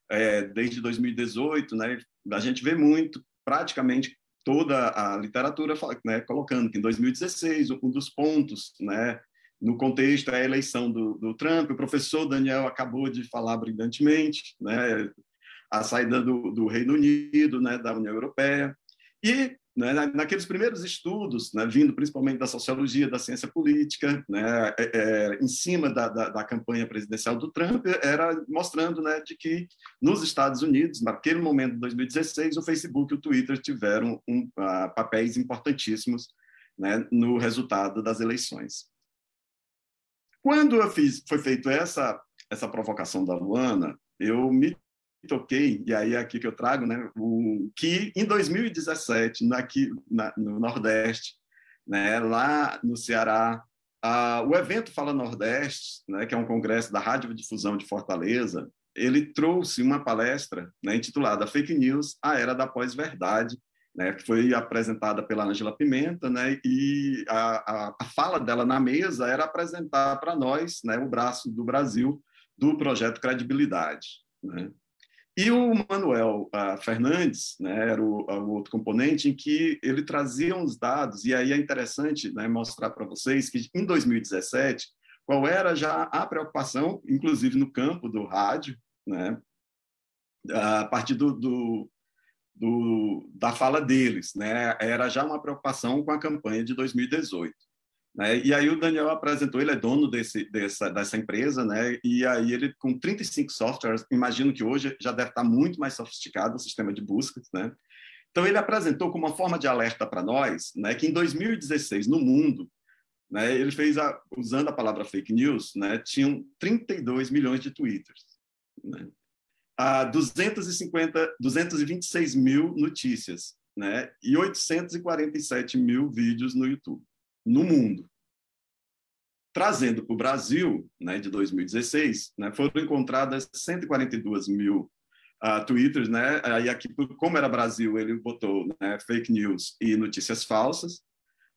é, desde 2018, né? A gente vê muito, praticamente toda a literatura né, colocando que em 2016 um dos pontos, né, no contexto é a eleição do, do Trump. O professor Daniel acabou de falar brilhantemente, né, a saída do, do Reino Unido, né, da União Europeia. E né, naqueles primeiros estudos, né, vindo principalmente da sociologia, da ciência política, né, é, é, em cima da, da, da, campanha presidencial do Trump, era mostrando né, de que nos Estados Unidos, naquele momento de 2016, o Facebook e o Twitter tiveram um, uh, papéis importantíssimos né, no resultado das eleições. quando fiz, foi feito essa essa provocação da Luana, eu me toquei, e aí é aqui que eu trago, né, o, que em 2017, aqui na, no Nordeste, né, lá no Ceará, a, o evento Fala Nordeste, né, que é um congresso da Rádio Difusão de Fortaleza, ele trouxe uma palestra né, intitulada Fake News, a Era da Pós-Verdade, né, que foi apresentada pela Ângela Pimenta, né, e a, a, a, fala dela na mesa era apresentar para nós né, o braço do Brasil do projeto Credibilidade. Né. E o Manuel uh, Fernandes né, era o, o, outro componente em que ele trazia uns dados, e aí é interessante né, mostrar para vocês que em 2017, qual era já a preocupação, inclusive no campo do rádio, né, a partir do, do, do, da fala deles, né, era já uma preocupação com a campanha de 2018. Né? E aí o Daniel apresentou, ele é dono desse, dessa, dessa empresa, né? e aí ele, com 35 softwares, imagino que hoje já deve estar muito mais sofisticado o sistema de buscas, né? Então, ele apresentou como uma forma de alerta para nós né, que em 2016, no mundo, né, ele fez, a, usando a palavra fake news, né, tinham 32 milhões de twitters. Né? A 250, 226 mil notícias né, e 847 mil vídeos no YouTube no mundo. Trazendo para o Brasil, né, de 2016, né, foram encontradas 142 mil uh, twitters, né, aí aqui, como era Brasil, ele botou né, fake news e notícias falsas,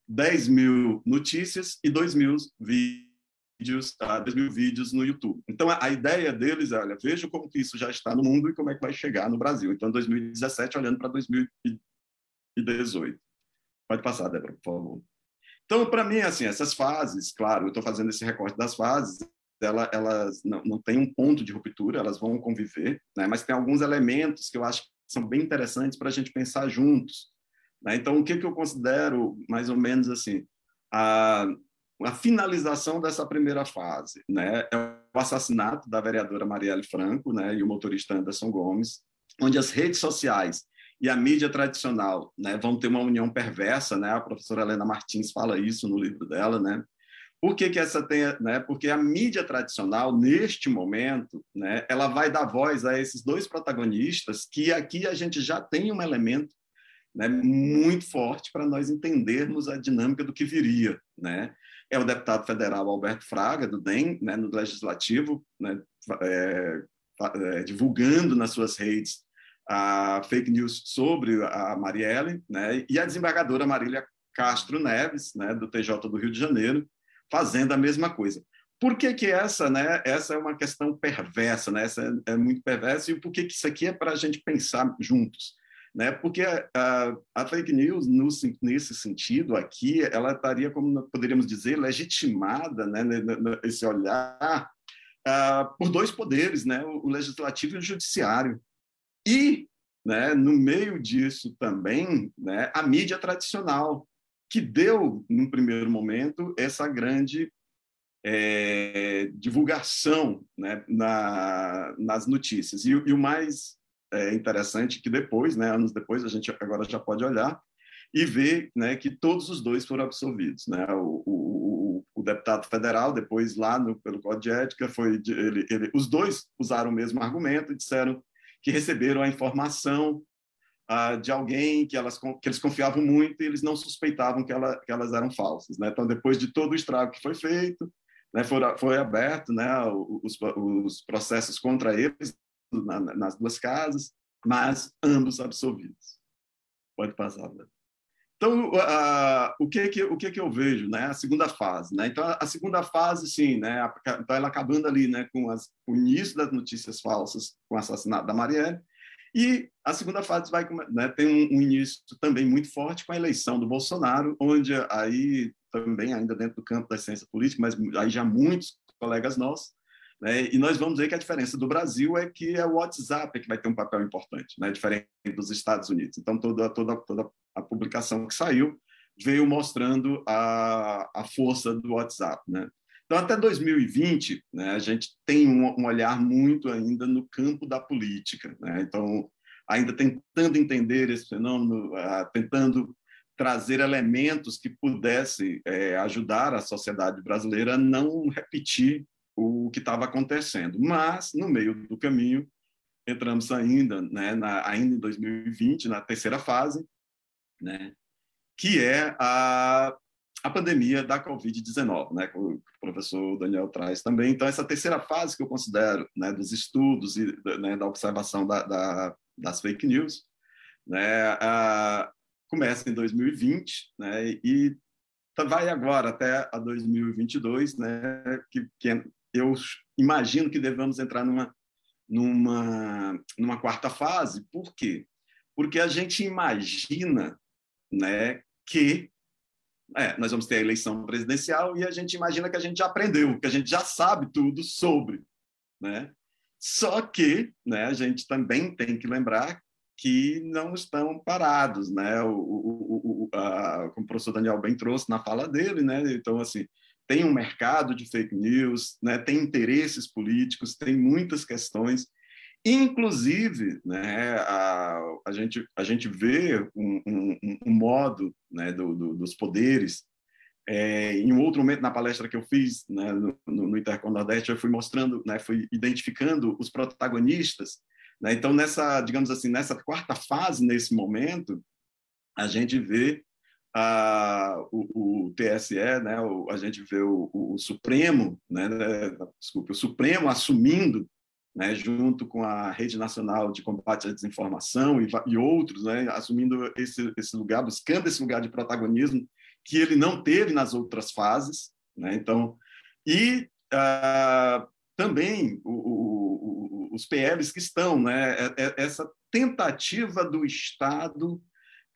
10 mil notícias e 2 mil vídeos, uh, 2 mil vídeos no YouTube. Então, a, a ideia deles é, olha, veja como que isso já está no mundo e como é que vai chegar no Brasil. Então, 2017, olhando para 2018. Pode passar, Débora, por favor. Então, para mim, assim, essas fases, claro, eu estou fazendo esse recorte das fases, ela, elas não, não têm um ponto de ruptura, elas vão conviver, né? mas tem alguns elementos que eu acho que são bem interessantes para a gente pensar juntos. Né? Então, o que, que eu considero, mais ou menos assim, a, a finalização dessa primeira fase né? é o assassinato da vereadora Marielle Franco né? e o motorista Anderson Gomes, onde as redes sociais e a mídia tradicional né, vão ter uma união perversa, né? A professora Helena Martins fala isso no livro dela, né? Por que, que essa tem, né? Porque a mídia tradicional neste momento, né, ela vai dar voz a esses dois protagonistas que aqui a gente já tem um elemento né, muito forte para nós entendermos a dinâmica do que viria, né? É o deputado federal Alberto Fraga do DEM, né, no legislativo, né, é, é, divulgando nas suas redes a fake news sobre a Marielle, né, e a desembargadora Marília Castro Neves, né, do TJ do Rio de Janeiro, fazendo a mesma coisa. Por que, que essa, né, essa é uma questão perversa, né, essa é, é muito perversa, e por que, que isso aqui é para a gente pensar juntos? Né? Porque a, a fake news, no, nesse sentido aqui, ela estaria, como poderíamos dizer, legitimada, né, esse olhar, uh, por dois poderes, né, o legislativo e o judiciário. E, né, no meio disso também, né, a mídia tradicional, que deu, num primeiro momento, essa grande é, divulgação né, na, nas notícias. E, e o mais é, interessante que depois, né, anos depois, a gente agora já pode olhar e ver né, que todos os dois foram absolvidos. Né? O, o, o deputado federal, depois lá no, pelo Código de Ética, foi ele, ele, os dois usaram o mesmo argumento e disseram que receberam a informação uh, de alguém que, elas, que eles confiavam muito e eles não suspeitavam que, ela, que elas eram falsas. Né? Então, depois de todo o estrago que foi feito, né, foi, foi aberto né, os, os processos contra eles na, nas duas casas, mas ambos absolvidos. Pode passar, né? Então, uh, o, que que, o que que eu vejo? Né? A segunda fase. Né? Então, a segunda fase, sim, né? então ela acabando ali né? com as, o início das notícias falsas, com o assassinato da Marielle, e a segunda fase vai né, tem um, um, início também muito forte com a eleição do Bolsonaro, onde aí também ainda dentro do campo da ciência política, mas aí já muitos colegas nossos né? E nós vamos ver que a diferença do Brasil é que é o WhatsApp que vai ter um papel importante, né? diferente dos Estados Unidos. Então, toda, toda, toda a publicação que saiu veio mostrando a, a força do WhatsApp. Né? Então, até 2020, né, a gente tem um, um, olhar muito ainda no campo da política. Né? Então, ainda tentando entender esse fenômeno, uh, tentando trazer elementos que pudessem é, ajudar a sociedade brasileira a não repetir o que estava acontecendo. Mas, no meio do caminho, entramos ainda, né, na, ainda em 2020, na terceira fase, né, que é a, a pandemia da Covid-19, né, que o professor Daniel traz também. Então, essa terceira fase que eu considero né, dos estudos e né, da observação da, da, das fake news, né, a, começa em 2020 né, e vai agora até a 2022, né, que, que eu imagino que devemos entrar numa numa, numa quarta fase. Por quê? Porque a gente imagina né, que é, nós vamos ter a eleição presidencial e a gente imagina que a gente já aprendeu, que a gente já sabe tudo sobre. Né? Só que né, a gente também tem que lembrar que não estão parados, né? O, o, o, a, como o professor Daniel bem trouxe na fala dele, né? Então, assim, tem um mercado de fake news, né, tem interesses políticos, tem muitas questões. Inclusive, né, a, a, gente, a gente vê um, um, um modo né, do, do, dos poderes. É, em outro momento, na palestra que eu fiz né, no, no Intercom Nordeste, eu fui mostrando, né, fui identificando os protagonistas. Né? Então, nessa, digamos assim, nessa quarta fase, nesse momento, a gente vê o, o, TSE, né, o, a gente vê o, o, Supremo, né, né, desculpe, o Supremo assumindo, né, junto com a Rede Nacional de Combate à Desinformação e, e outros, né, assumindo esse, esse lugar, buscando esse lugar de protagonismo que ele não teve nas outras fases, né, então e uh, também os PLs que estão, né, é, é, essa tentativa do Estado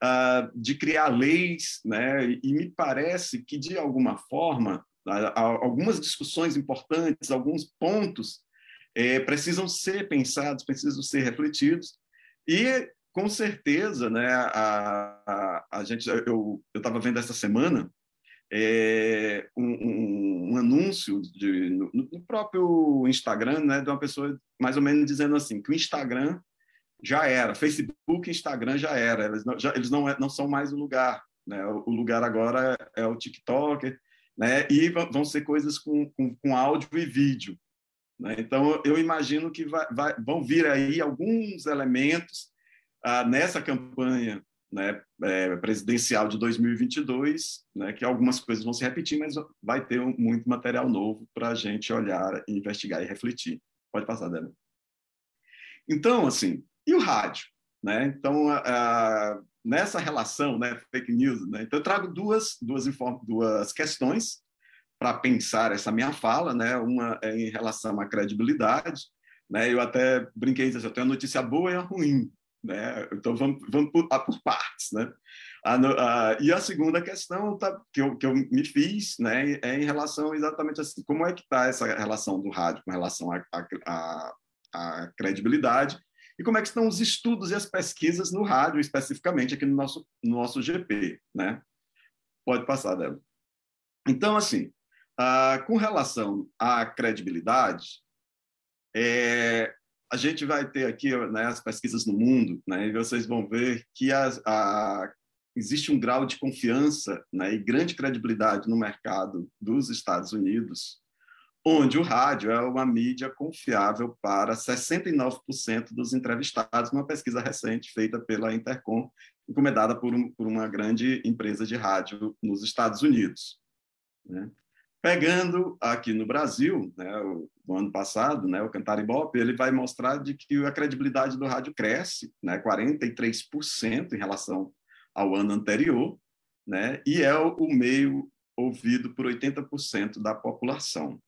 uh, de criar leis, né? e me parece que, de alguma forma, algumas discussões importantes, alguns pontos é, precisam ser pensados, precisam ser refletidos, e com certeza, né, a, a, a gente, eu estava vendo essa semana é, um, um, um, anúncio de, no, no, próprio Instagram, né, de uma pessoa mais ou menos dizendo assim que o Instagram já era. Facebook Instagram já era. Eles não, já, eles não, é, não são mais o lugar. Né? O, lugar agora é, é o TikTok, né? e vão ser coisas com, com, com áudio e vídeo. Né? Então, eu imagino que vai, vai, vão vir aí alguns elementos ah, nessa campanha né, é, presidencial de 2022, né, que algumas coisas vão se repetir, mas vai ter um, muito material novo para a gente olhar, investigar e refletir. Pode passar, Débora. Então, assim, o rádio. Né? Então, a, nessa relação, né, fake news, né? então eu trago duas, duas, duas questões para pensar essa minha fala, né? uma é em relação à credibilidade, né? eu até brinquei, eu tenho a notícia boa e a ruim, né? então vamos, vamos por, por partes. Né? A, a, e a segunda questão tá, que, eu, que eu me fiz né, é em relação exatamente assim, como é que está essa relação do rádio com relação à credibilidade e como é que estão os estudos e as pesquisas no rádio, especificamente aqui no nosso, no nosso GP, né? Pode passar, Débora. Então, assim, com relação à credibilidade, é, a gente vai ter aqui né, as pesquisas no mundo, né, e vocês vão ver que as, a, existe um grau de confiança né, e grande credibilidade no mercado dos Estados Unidos onde o rádio é uma mídia confiável para 69% dos entrevistados, uma pesquisa recente feita pela Intercom, encomendada por, um, por uma grande empresa de rádio nos Estados Unidos. Né? Pegando aqui no Brasil, né, o, no ano passado, né, o Cantar Ibope, ele vai mostrar de que a credibilidade do rádio cresce, né, 43% em relação ao ano anterior, né, e é o, o meio ouvido por 80% da população.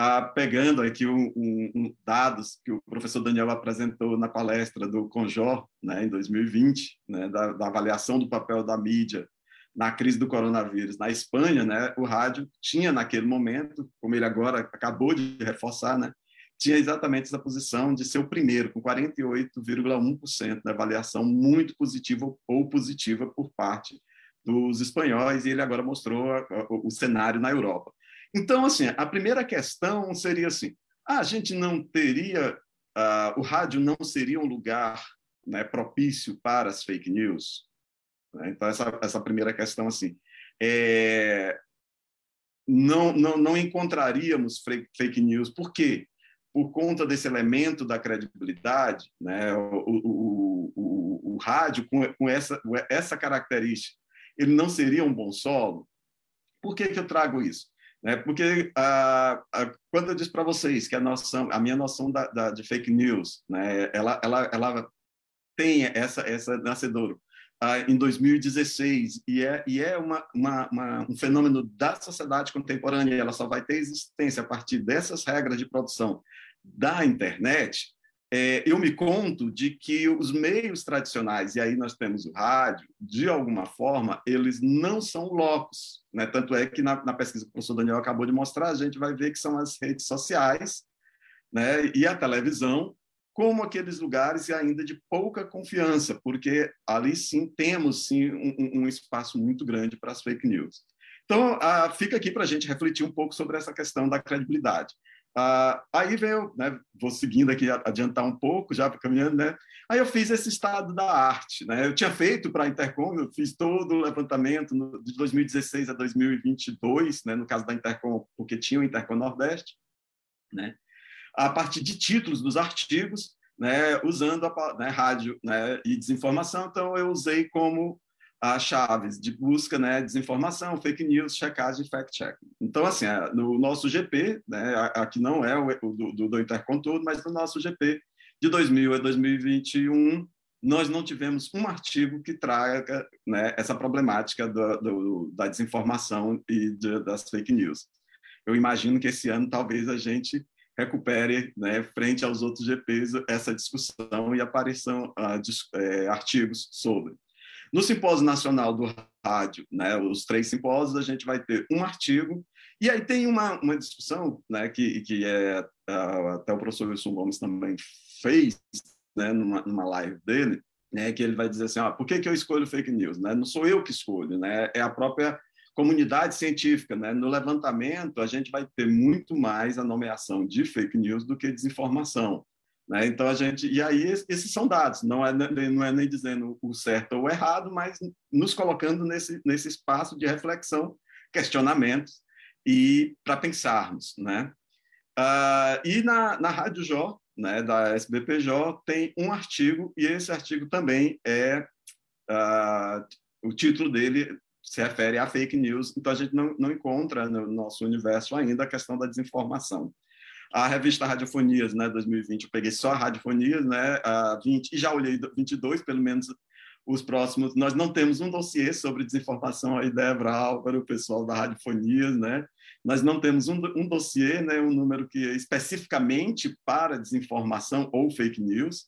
Ah, pegando aqui um, um, dados que o professor Daniel apresentou na palestra do Conjor, né, em 2020, né, da, da, avaliação do papel da mídia na crise do coronavírus na Espanha, né, o rádio tinha naquele momento, como ele agora acabou de reforçar, né, tinha exatamente essa posição de ser o primeiro, com 48,1% da avaliação muito positiva ou positiva por parte dos espanhóis, e ele agora mostrou o cenário na Europa. Então, assim, a primeira questão seria assim: ah, a gente não teria, uh, o rádio não seria um lugar né, propício para as fake news? Né? Então, essa, essa primeira questão, assim, é, não, não, não encontraríamos fake news. Por quê? Por conta desse elemento da credibilidade, né? o, o, o, o rádio, com, com essa, essa característica, ele não seria um bom solo? Por que, que eu trago isso? Né? Porque ah, ah, quando eu disse para vocês que a noção, a minha noção da, da, de fake news, né, ela, ela, ela tem essa essa nascedouro ah, em 2016 e é e é uma, uma, uma, um fenômeno da sociedade contemporânea. Ela só vai ter existência a partir dessas regras de produção da internet é, eu me conto de que os meios tradicionais, e aí nós temos o rádio, de alguma forma, eles não são locos. Né? Tanto é que na, na, pesquisa que o professor Daniel acabou de mostrar, a gente vai ver que são as redes sociais né? e a televisão como aqueles lugares ainda de pouca confiança, porque ali sim temos sim um, um espaço muito grande para as fake news. Então, ah, fica aqui para a gente refletir um pouco sobre essa questão da credibilidade. Ah, aí veio, né, vou seguindo aqui, adiantar um pouco, já caminhando, né? Aí eu fiz esse estado da arte, né? Eu tinha feito para a Intercom, eu fiz todo o levantamento de 2016 a 2022, né? No caso da Intercom, porque tinha o Intercom Nordeste, né? A partir de títulos dos artigos, né? Usando a né, rádio, né? E desinformação, então eu usei como as chaves de busca, né, desinformação, fake news, checagem e fact-check. Então, assim, é, no nosso GP, né, aqui não é o do, do, mas no nosso GP de 2000 a 2021, nós não tivemos um artigo que traga né, essa problemática do, do, da desinformação e de, das fake news. Eu imagino que esse ano talvez a gente recupere, né, frente aos outros GPs, essa discussão e apareçam uh, é, artigos sobre. No Simpósio Nacional do Rádio, né, os três simpósios, a gente vai ter um artigo, e aí tem uma, uma discussão né, que, que é, até o professor Wilson Gomes também fez né, numa, numa live dele, né, que ele vai dizer assim, ah, por que, que eu escolho fake news? Né? Não sou eu que escolho, né? é a própria comunidade científica. Né? No levantamento, a gente vai ter muito mais a nomeação de fake news do que desinformação. Né? Então a gente e aí esses são dados, não é não é nem dizendo o certo ou o errado, mas nos colocando nesse nesse espaço de reflexão, questionamentos e para pensarmos, né? Uh, e na, na Rádio Jó, né, da SBPJ, tem um artigo, e esse artigo também é. Uh, o título dele se refere a fake news, então a gente não, não encontra no nosso universo ainda a questão da desinformação a revista Radiofonias, né, 2020, eu peguei só a Radiofonias, né, a 20, e já olhei 22, pelo menos os próximos. Nós não temos um dossiê sobre desinformação aí, Débora para o pessoal da Radiofonias, né? Nós não temos um, um dossiê, né, um número que é especificamente para desinformação ou fake news,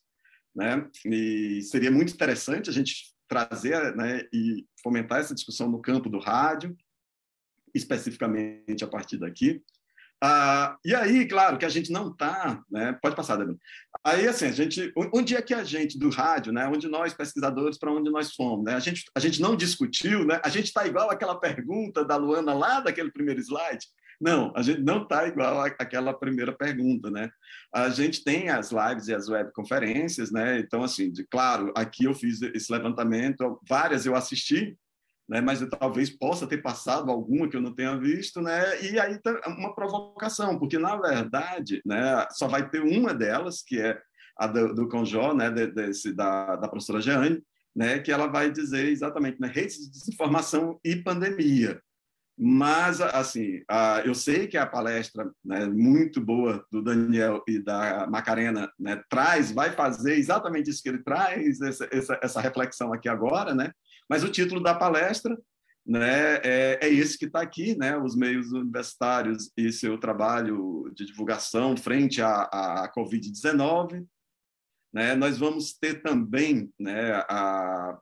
né? E seria muito interessante a gente trazer, né, e fomentar essa discussão no campo do rádio, especificamente a partir daqui. Ah, e aí, claro, que a gente não está, né? Pode passar, Davi. Aí, assim, a gente, onde é que a gente do rádio, né? Onde nós pesquisadores, para onde nós fomos, né? A gente, a gente não discutiu, né? A gente está igual aquela pergunta da Luana lá daquele primeiro slide. Não, a gente não está igual àquela primeira pergunta, né? A gente tem as lives e as webconferências, né? Então, assim, de, claro, aqui eu fiz esse levantamento, várias eu assisti, né? mas eu talvez possa ter passado alguma que eu não tenha visto, né? E aí tá uma provocação, porque na verdade, né, só vai ter uma delas, que é a do, do Conjó, né, desse, da, da professora Jeane, né, que ela vai dizer exatamente, né, redes de desinformação e pandemia. Mas, assim, a, eu sei que a palestra né, muito boa do Daniel e da Macarena né, traz, vai fazer exatamente isso que ele traz, essa, essa, essa reflexão aqui agora, né? Mas o título da palestra né, é, é esse que está aqui, né, os meios universitários e seu trabalho de divulgação frente à, à Covid-19. Né, nós vamos ter também né, a,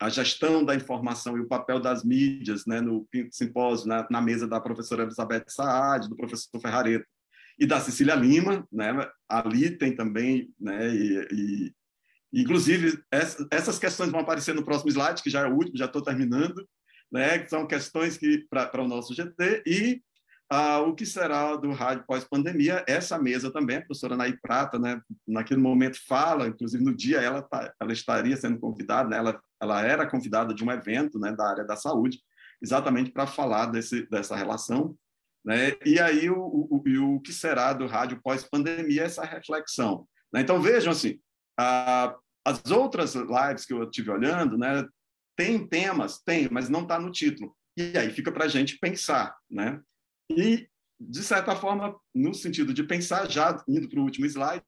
a gestão da informação e o papel das mídias né, no simpósio, na, na mesa da professora Elizabeth Saad, do professor Ferrareto e da Cecília Lima. Né, ali tem também, né, e, e Inclusive, essas questões vão aparecer no próximo slide, que já é o último, já estou terminando, né? são questões que para o nosso GT, e o que será do rádio pós-pandemia. Essa mesa também, a professora Naí Prata, né, naquele momento fala, inclusive no dia ela, tá, ela estaria sendo convidada, né, ela, ela era convidada de um evento né, da área da saúde, exatamente para falar desse, dessa relação. Né? E aí, o, o, o, que será do rádio pós-pandemia, essa reflexão. Né? Então, vejam assim, ah, as outras lives que eu tive olhando, né, tem temas, tem, mas não está no título. E aí fica para a gente pensar, né? E, de certa forma, no sentido de pensar, já indo para o último slide,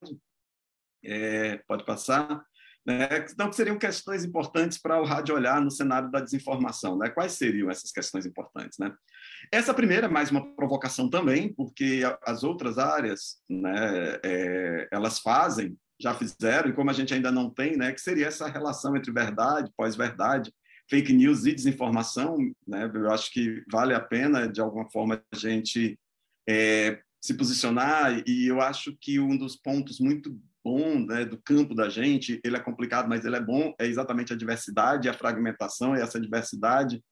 é, pode passar, né? Então, seriam questões importantes para o rádio olhar no cenário da desinformação. Né? Quais seriam essas questões importantes? Né? Essa primeira é mais uma provocação também, porque as outras áreas, né, é, elas fazem, já fizeram, e como a gente ainda não tem, né, que seria essa relação entre verdade, pós-verdade, fake news e desinformação, né? Eu acho que vale a pena, de alguma forma, a gente é, se posicionar, e eu acho que um dos pontos muito bom né, do campo da gente, ele é complicado, mas ele é bom, é exatamente a diversidade, a fragmentação, e essa diversidade,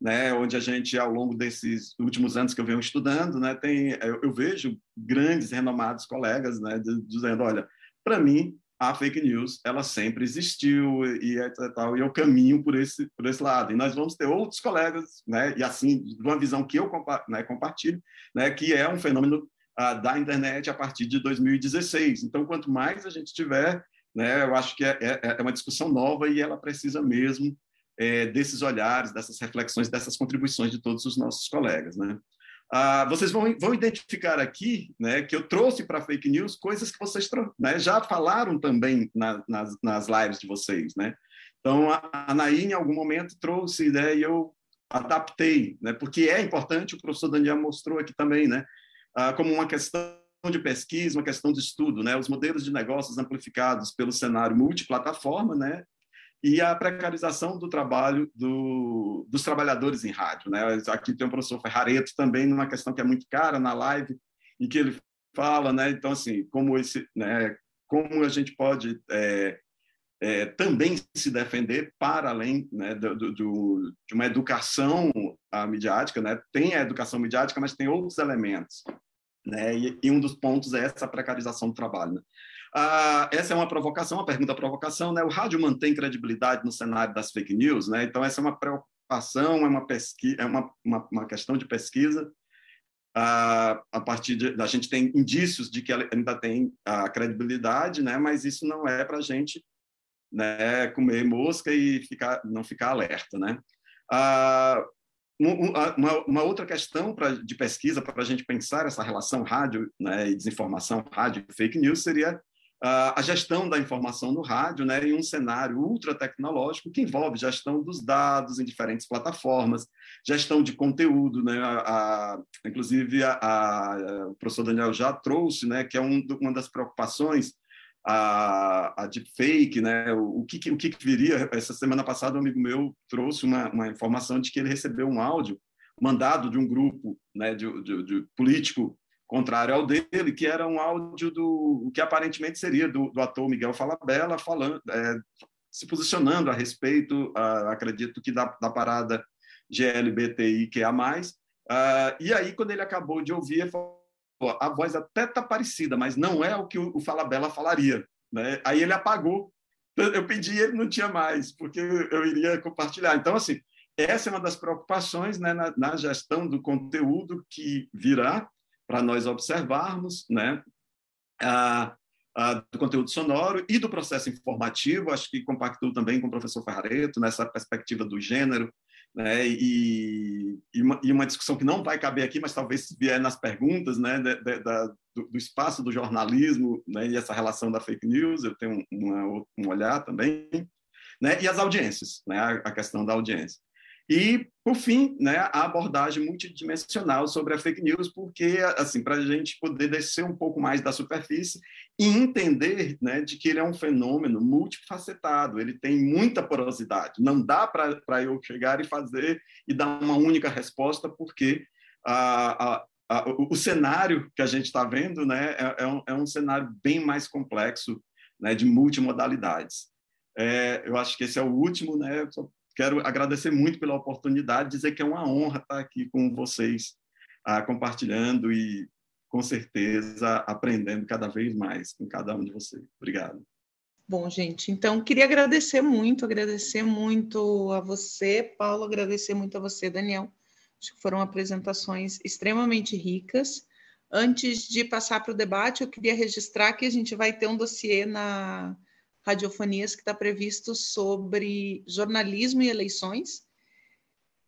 né, onde a gente, ao longo desses últimos anos que eu venho estudando, né, tem, eu, eu vejo grandes, renomados colegas né, dizendo, olha, para mim, a fake news ela sempre existiu e tal e eu caminho por esse por esse lado. E nós vamos ter outros colegas né e assim de uma visão que eu né, compartilho né que é um fenômeno uh, da internet a partir de 2016 então quanto mais a gente tiver né eu acho que é, é, é uma discussão nova e ela precisa mesmo é, desses olhares dessas reflexões dessas contribuições de todos os nossos colegas né ah, vocês vão, vão identificar aqui né, que eu trouxe para fake news coisas que vocês né, já falaram também na, nas, nas lives de vocês. Né? Então, a Anaí, em algum momento, trouxe ideia e eu adaptei, né, porque é importante, o professor Daniel mostrou aqui também, né, ah, como uma questão de pesquisa, uma questão de estudo, né, os modelos de negócios amplificados pelo cenário multiplataforma, né, e a precarização do trabalho do, dos trabalhadores em rádio. Né? Aqui tem o professor Ferrareto também, numa questão que é muito cara na live, em que ele fala, né? então, assim, como, esse, né? como a gente pode é, é, também se defender para além né, do, do, de uma educação midiática, né? tem a educação midiática, mas tem outros elementos. Né? E, e um dos pontos é essa precarização do trabalho. Né? Ah, essa é uma provocação, uma pergunta provocação, né? O rádio mantém credibilidade no cenário das fake news, né? Então essa é uma preocupação, é uma pesquisa, é uma, uma, uma questão de pesquisa. Ah, a partir de a gente tem indícios de que ela ainda tem a credibilidade, né? Mas isso não é para a gente, né? Comer mosca e ficar não ficar alerta, né? Ah, uma, uma, outra questão pra, de pesquisa para a gente pensar essa relação rádio né, e desinformação, rádio e fake news seria a gestão da informação no rádio, né, em um cenário ultra tecnológico que envolve gestão dos dados em diferentes plataformas, gestão de conteúdo, né, a, a, inclusive a, a, o professor Daniel já trouxe, né, que é um, uma das preocupações a, a deepfake, né, o, o, que, o que viria. Essa semana passada, um amigo meu trouxe uma, uma informação de que ele recebeu um áudio mandado de um grupo né, de, de, de político contrário ao dele, que era um áudio do que aparentemente seria do, do ator Miguel Falabella falando, é, se posicionando a respeito, acredito que da, da parada GLBTI que é. Uh, e aí quando ele acabou de ouvir, ele falou, a voz até está parecida, mas não é o que o, o Falabella falaria. Né? Aí ele apagou. Eu pedi ele não tinha mais, porque eu iria compartilhar. Então, assim, essa é uma das preocupações né, na, na gestão do conteúdo que virá, para nós observarmos, né? Do conteúdo sonoro e do processo informativo, acho que compactou também com o professor Ferrareto nessa perspectiva do gênero, né? E, e, uma, e, uma, discussão que não vai caber aqui, mas talvez vier nas perguntas, né? De, de, da, do, do, espaço do jornalismo, né? E essa relação da fake news, eu tenho uma, um olhar também, né? E as audiências, né? A, a questão da audiência. E, por fim, né, a abordagem multidimensional sobre a fake news, porque, assim, para a gente poder descer um pouco mais da superfície e entender né, de que ele é um fenômeno multifacetado, ele tem muita porosidade. Não dá para eu chegar e fazer e dar uma única resposta, porque a, a, o cenário que a gente está vendo né, é, é, um, é, um, cenário bem mais complexo né, de multimodalidades. É, eu acho que esse é o último, né? Quero agradecer muito pela oportunidade, dizer que é uma honra estar aqui com vocês ah, compartilhando e, com certeza, aprendendo cada vez mais com cada um de vocês. Obrigado. Bom, gente, então queria agradecer muito, agradecer muito a você, Paulo, agradecer muito a você, Daniel. Acho que foram apresentações extremamente ricas. Antes de passar para o debate, eu queria registrar que a gente vai ter um dossiê na Radiofonias que está previsto sobre jornalismo e eleições,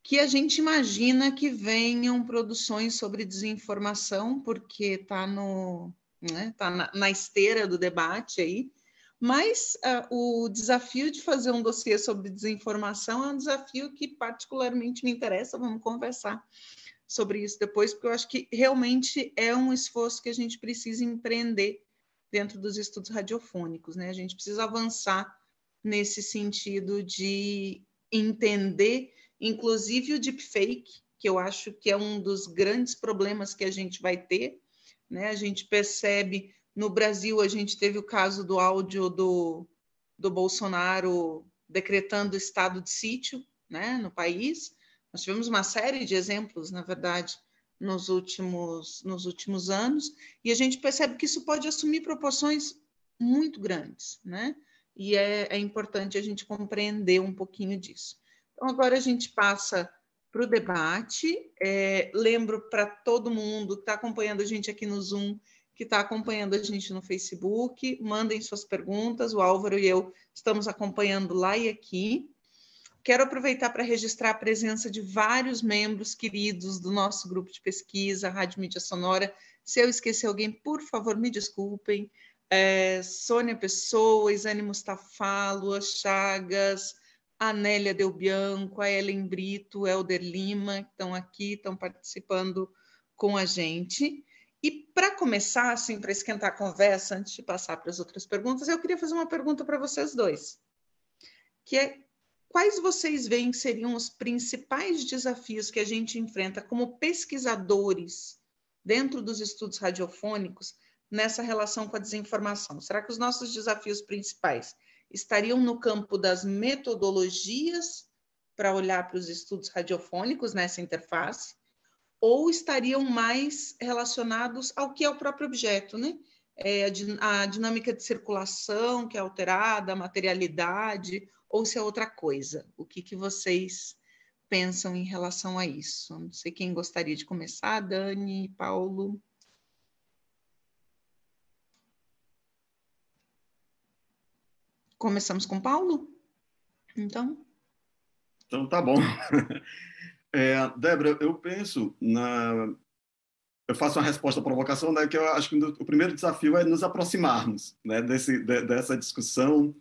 que a gente imagina que venham produções sobre desinformação, porque está no, né, tá na, na esteira do debate aí. Mas uh, o desafio de fazer um dossiê sobre desinformação é um desafio que particularmente me interessa. Vamos conversar sobre isso depois, porque eu acho que realmente é um esforço que a gente precisa empreender dentro dos estudos radiofônicos, né? A gente precisa avançar nesse sentido de entender, inclusive o deepfake, que eu acho que é um dos grandes problemas que a gente vai ter, né? A gente percebe no Brasil, a gente teve o caso do áudio do, do Bolsonaro decretando estado de sítio né, no país. Nós tivemos uma série de exemplos, na verdade, nos últimos, nos últimos anos, e a gente percebe que isso pode assumir proporções muito grandes, né? E é, é importante a gente compreender um pouquinho disso. Então, agora a gente passa para o debate. É, lembro para todo mundo que está acompanhando a gente aqui no Zoom que está acompanhando a gente no Facebook. Mandem suas perguntas, o Álvaro e eu estamos acompanhando lá e aqui. Quero aproveitar para registrar a presença de vários membros queridos do nosso grupo de pesquisa, Rádio Mídia Sonora. Se eu esquecer alguém, por favor, me desculpem. É, Sônia Pessoa, Isane Mustafa, Lua Chagas, Anélia Del Bianco, a Ellen Brito, Helder Lima, que estão aqui, estão participando com a gente. E para começar, assim, para esquentar a conversa, antes de passar para as outras perguntas, eu queria fazer uma pergunta para vocês dois, que é quais vocês veem que seriam os principais desafios que a gente enfrenta como pesquisadores dentro dos estudos radiofônicos nessa relação com a desinformação? Será que os nossos desafios principais estariam no campo das metodologias para olhar para os estudos radiofônicos nessa interface? ou estariam mais relacionados ao que é o próprio objeto, né? É a, dinâmica de circulação que é alterada, a materialidade, ou se é outra coisa. O que, que vocês pensam em relação a isso? Não sei quem gostaria de começar, Dani, Paulo. Começamos com Paulo? Então. Então tá bom. [laughs] É, Débora, eu penso na. Eu faço uma resposta à provocação, né, que eu acho que o primeiro desafio é nos aproximarmos né, desse, de, dessa discussão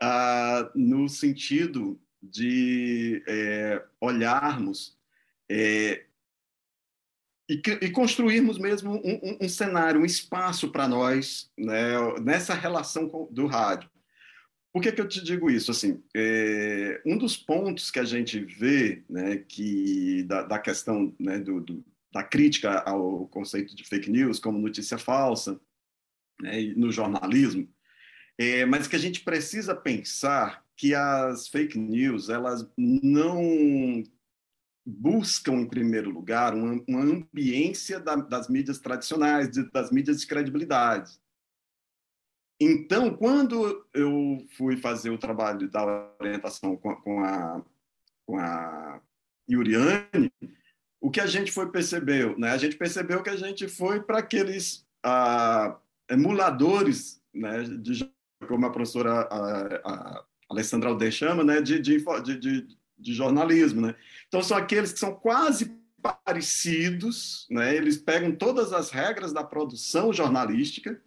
ah, no sentido de é, olharmos é, e, e, construirmos mesmo um, um, um, cenário, um espaço para nós né, nessa relação com, do rádio. Por que, que eu te digo isso? Assim, é, um dos pontos que a gente vê, né, que da, da questão né, do, do, da crítica ao conceito de fake news como notícia falsa, né, no jornalismo, é, mas que a gente precisa pensar que as fake news elas não buscam em primeiro lugar uma, uma ambiência da, das mídias tradicionais, de, das mídias de credibilidade. Então, quando eu fui fazer o trabalho da orientação com com a, com a Yuriane, o que a gente foi percebeu, né? A gente percebeu que a gente foi para aqueles ah, emuladores, né? De, como a professora a, a Alessandra Alde chama, né? De, de, de, de jornalismo, né? Então são aqueles que são quase parecidos, né? Eles pegam todas as regras da produção jornalística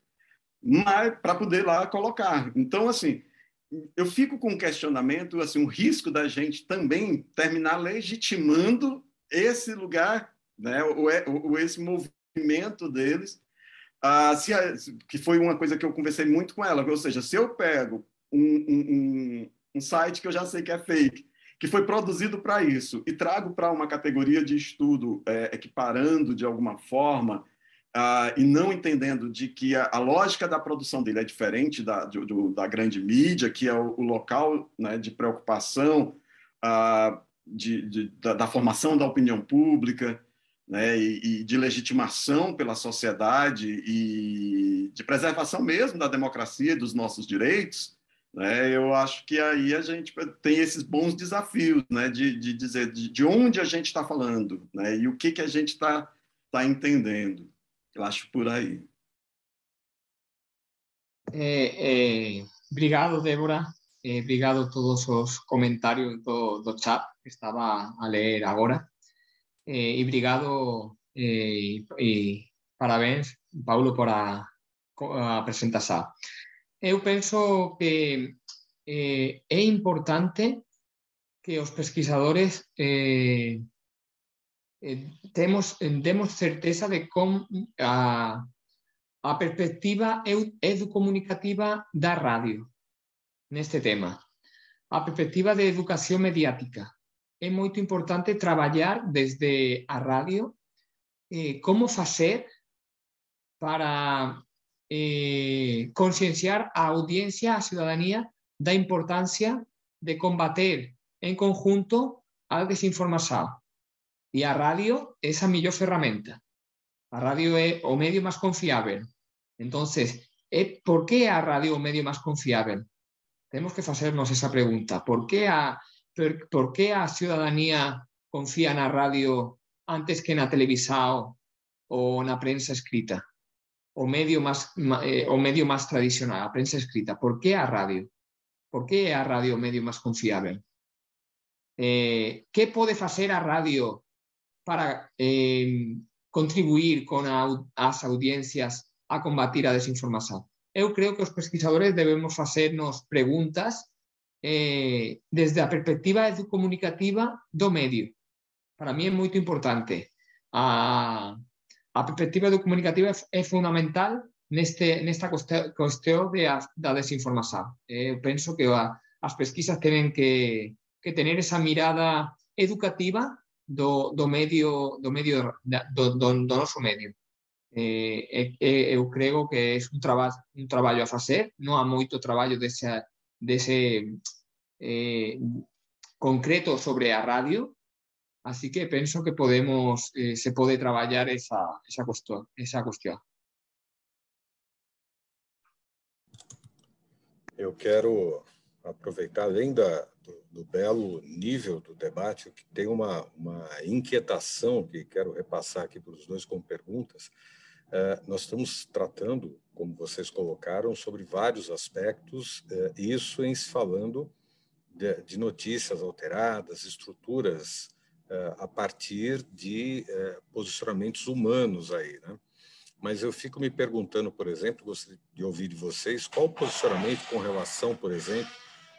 para poder lá colocar. Então, assim, eu fico com um questionamento, assim, um risco da gente também terminar legitimando esse lugar, né, o esse movimento deles, ah, se que foi uma coisa que eu conversei muito com ela, ou seja, se eu pego um, um, um site que eu já sei que é fake, que foi produzido para isso, e trago para uma categoria de estudo é, equiparando de alguma forma Uh, e não entendendo de que a, a, lógica da produção dele é diferente da, do, da grande mídia, que é o, o local né, de preocupação uh, de, de, da, da, formação da opinião pública, né, e, e, de legitimação pela sociedade e de preservação mesmo da democracia e dos nossos direitos, né, eu acho que aí a gente tem esses bons desafios né, de, de dizer de, de onde a gente está falando né, e o que, que a gente está tá entendendo. Eu acho por aí. É, é, obrigado, Débora. É, obrigado todos os comentários do, do chat que estava a ler agora. Eh, y brigado eh, parabéns, Paulo, por a, a presentación. Eu penso que eh, importante que os pesquisadores eh, eh, demos certeza de como a, a perspectiva educomunicativa da radio neste tema, a perspectiva de educación mediática, é muito importante trabalhar desde a rádio eh, como fazer para eh, concienciar a audiencia, a ciudadanía, da importancia de combater en conjunto a desinformación. E a radio é a mellor ferramenta. A radio é o medio máis confiável. Entonces, é por que a radio é o medio máis confiável? Temos que facernos esa pregunta. Por que a, por, a ciudadanía confía na radio antes que na televisao ou na prensa escrita? O medio máis eh, o medio máis tradicional, a prensa escrita. Por que a radio? Por que a radio medio máis confiável? Eh, que pode facer a radio para eh, contribuir con a, as audiencias a combatir a desinformación? eu creo que os pesquisadores debemos facernos preguntas eh, desde a perspectiva comunicativa do medio. Para mí é moito importante. A, a perspectiva comunicativa é, fundamental neste, nesta cuestión de a, da desinformación. Eh, eu eh, penso que a, as pesquisas tenen que, que tener esa mirada educativa do, do medio do medio do, do, do noso medio. Eh, eh, eu creo que é un, traba, un traballo a facer, non há moito traballo dese, dese eh, concreto sobre a radio, así que penso que podemos, eh, se pode traballar esa, esa, cuestión, esa cuestión. Eu quero aproveitar, além da, do, do, belo nível do debate, que tem uma, uma inquietação que quero repassar aqui para os dois com perguntas. Uh, nós estamos tratando como vocês colocaram, sobre vários aspectos, eh, isso em se falando de, notícias alteradas, estruturas eh, a partir de posicionamentos humanos aí, né? Mas eu fico me perguntando, por exemplo, gostaria de ouvir de vocês, qual o posicionamento com relação, por exemplo,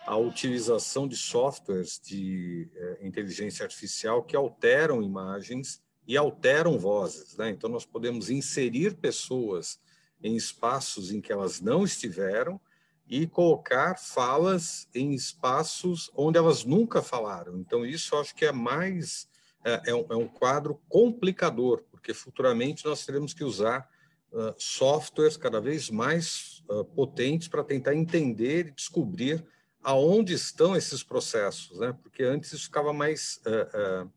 à utilização de softwares de inteligência artificial que alteram imagens e alteram vozes, né? Então nós podemos inserir pessoas em espaços em que elas não estiveram e colocar falas em espaços onde elas nunca falaram. Então, isso acho que é mais. É, é, um, é um, quadro complicador, porque futuramente nós teremos que usar uh, softwares cada vez mais uh, potentes para tentar entender e descobrir aonde estão esses processos, né? Porque antes isso ficava mais uh,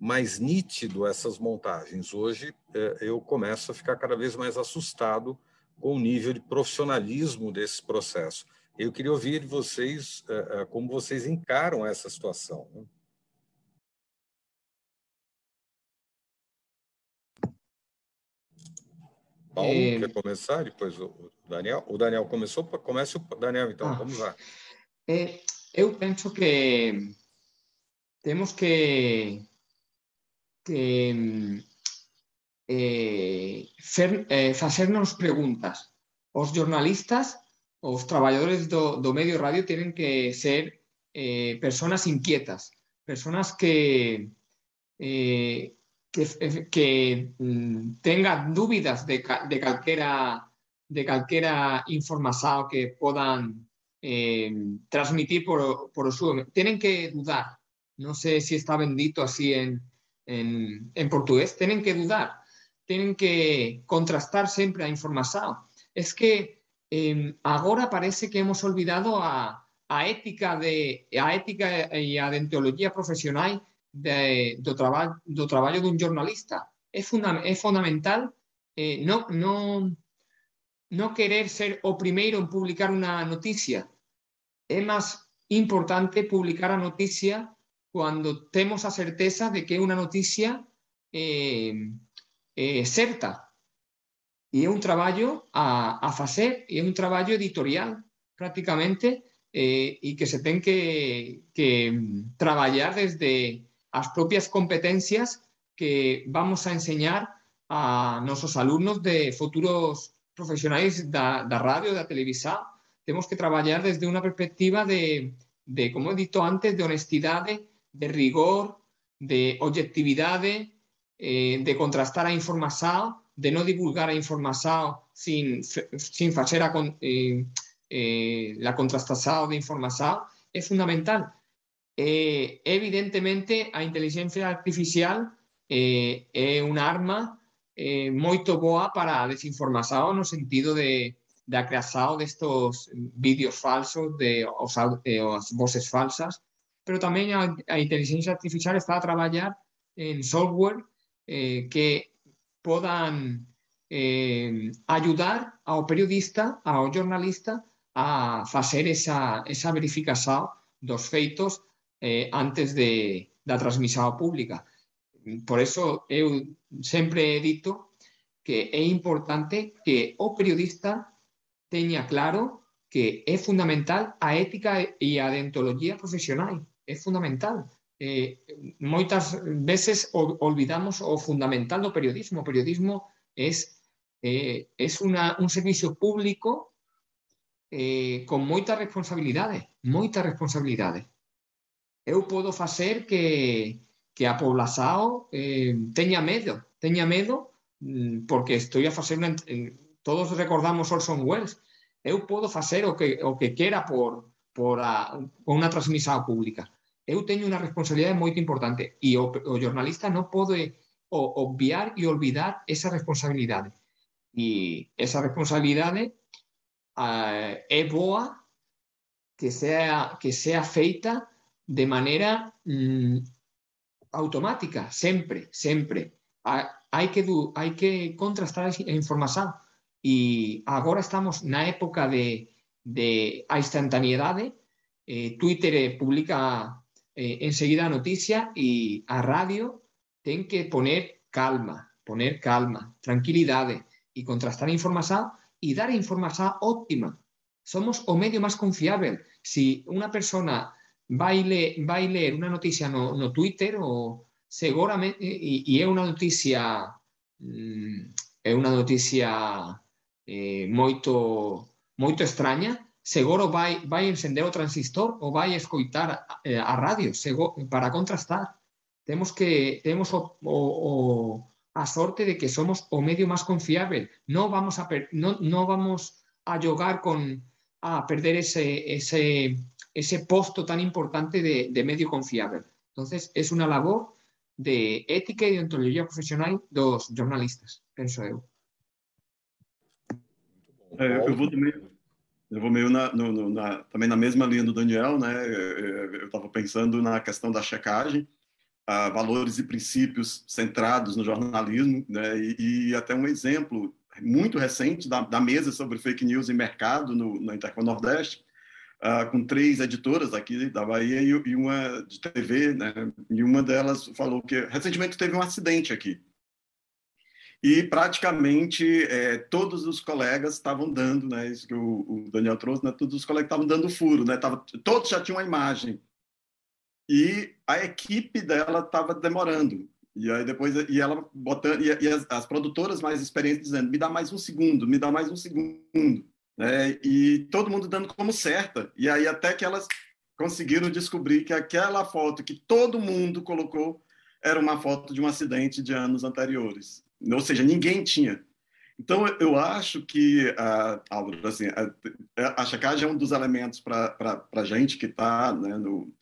mais nítido essas montagens. Hoje é, eu começo a ficar cada vez mais assustado com o nível de profissionalismo desse processo. Eu queria ouvir de vocês é, é, como vocês encaram essa situação. Né? Paulo, é... quer começar? Depois o Daniel. O Daniel começou, comece o Daniel, então, ah, vamos lá. É, eu penso que temos que que eh, fer, eh, facernos preguntas. Os jornalistas, os traballadores do, do medio radio tienen que ser eh, personas inquietas, personas que, eh, que, que mm, tengan dúbidas de, de calquera de calquera información que eh, transmitir por, por súa. Tienen que dudar. No sé si está bendito así en, en, en portugués, tienen que dudar, tienen que contrastar sempre a información. Es que eh, agora parece que hemos olvidado a, a ética de a ética e a deontología profesional de, do, traba, do jornalista. es, funda es fundamental eh, no, no, no querer ser o primero en publicar una noticia. Es más importante publicar a noticia cuando tenemos a certeza de que es una noticia eh, eh, certa. Y es un trabajo a, a hacer, y es un trabajo editorial prácticamente, eh, que se tiene que, que desde las propias competencias que vamos a enseñar a nuestros alumnos de futuros profesionales de, de radio, de televisión. Tenemos que trabajar desde una perspectiva de, de como he dicho antes, de honestidad, de rigor, de objetividad, eh, de contrastar a información, de no divulgar a información sin, sin hacer a, eh, eh, la contrastación de información, es fundamental. Eh, evidentemente, a inteligencia artificial é unha arma moito boa para a desinformación no sentido de, da creación destos vídeos falsos, de os, voces falsas, pero tamén a, a inteligencia artificial está a traballar en software eh, que podan eh, ayudar ao periodista, ao jornalista, a facer esa, esa verificación dos feitos eh, antes de, da transmisión pública. Por eso eu sempre dito que é importante que o periodista teña claro que é fundamental a ética e a deontologia profesional é fundamental. Eh, moitas veces olvidamos o fundamental do periodismo. O periodismo é eh, es una, un servicio público eh, con moitas responsabilidades, moitas responsabilidades. Eu podo facer que, que a poblazao eh, teña medo, teña medo mm, porque estou a facer una, eh, todos recordamos Orson Welles, eu podo facer o que, o que quera por, por a, con unha transmisión pública, eu teño unha responsabilidade moito importante e o, o jornalista non pode o, obviar e olvidar esa responsabilidade. E esa responsabilidade eh, é boa que sea, que sea feita de maneira mm, automática, sempre, sempre. Hai que, du, hai que contrastar a información e agora estamos na época de, de a instantaneidade. Eh, Twitter publica eh, enseguida a noticia e a radio ten que poner calma, poner calma, tranquilidade e contrastar a información e dar a información óptima. Somos o medio máis confiável. Si unha persona vai, le, vai ler unha noticia no, no Twitter ou seguramente e, e é unha noticia mm, é unha noticia eh, moito moito extraña, seguro vai vai encender o transistor ou vai escoitar eh, a radio seguro, para contrastar. Temos que temos o, a sorte de que somos o medio máis confiável. Non vamos a per, non, non vamos a jogar con a perder ese ese ese posto tan importante de, de medio confiable. Entonces, es una labor de ética e deontologia profissional dos jornalistas, penso eu. É, eu vou também, eu vou meio na, no, na, também na mesma linha do Daniel, né? Eu estava pensando na questão da checagem, valores e princípios centrados no jornalismo, né? E, e até um exemplo muito recente da, da, mesa sobre fake news e mercado no, no Intercom Nordeste, uh, com três editoras aqui da Bahia e, e, uma de TV, né? E uma delas falou que recentemente teve um acidente aqui. E praticamente é, todos os colegas estavam dando, né? Isso que o, o Daniel trouxe, né? Todos os colegas estavam dando furo, né? Tava, todos já tinham a imagem. E a equipe dela estava demorando. E aí depois e ela botando e, e as, as, produtoras mais experientes dizendo me dá mais um segundo, me dá mais um segundo né? e todo mundo dando como certa. E aí até que elas conseguiram descobrir que aquela foto que todo mundo colocou era uma foto de um acidente de anos anteriores. Ou seja, ninguém tinha. Então, eu acho que, uh, Álvaro, assim, a, a é um dos elementos para a gente que está né, no...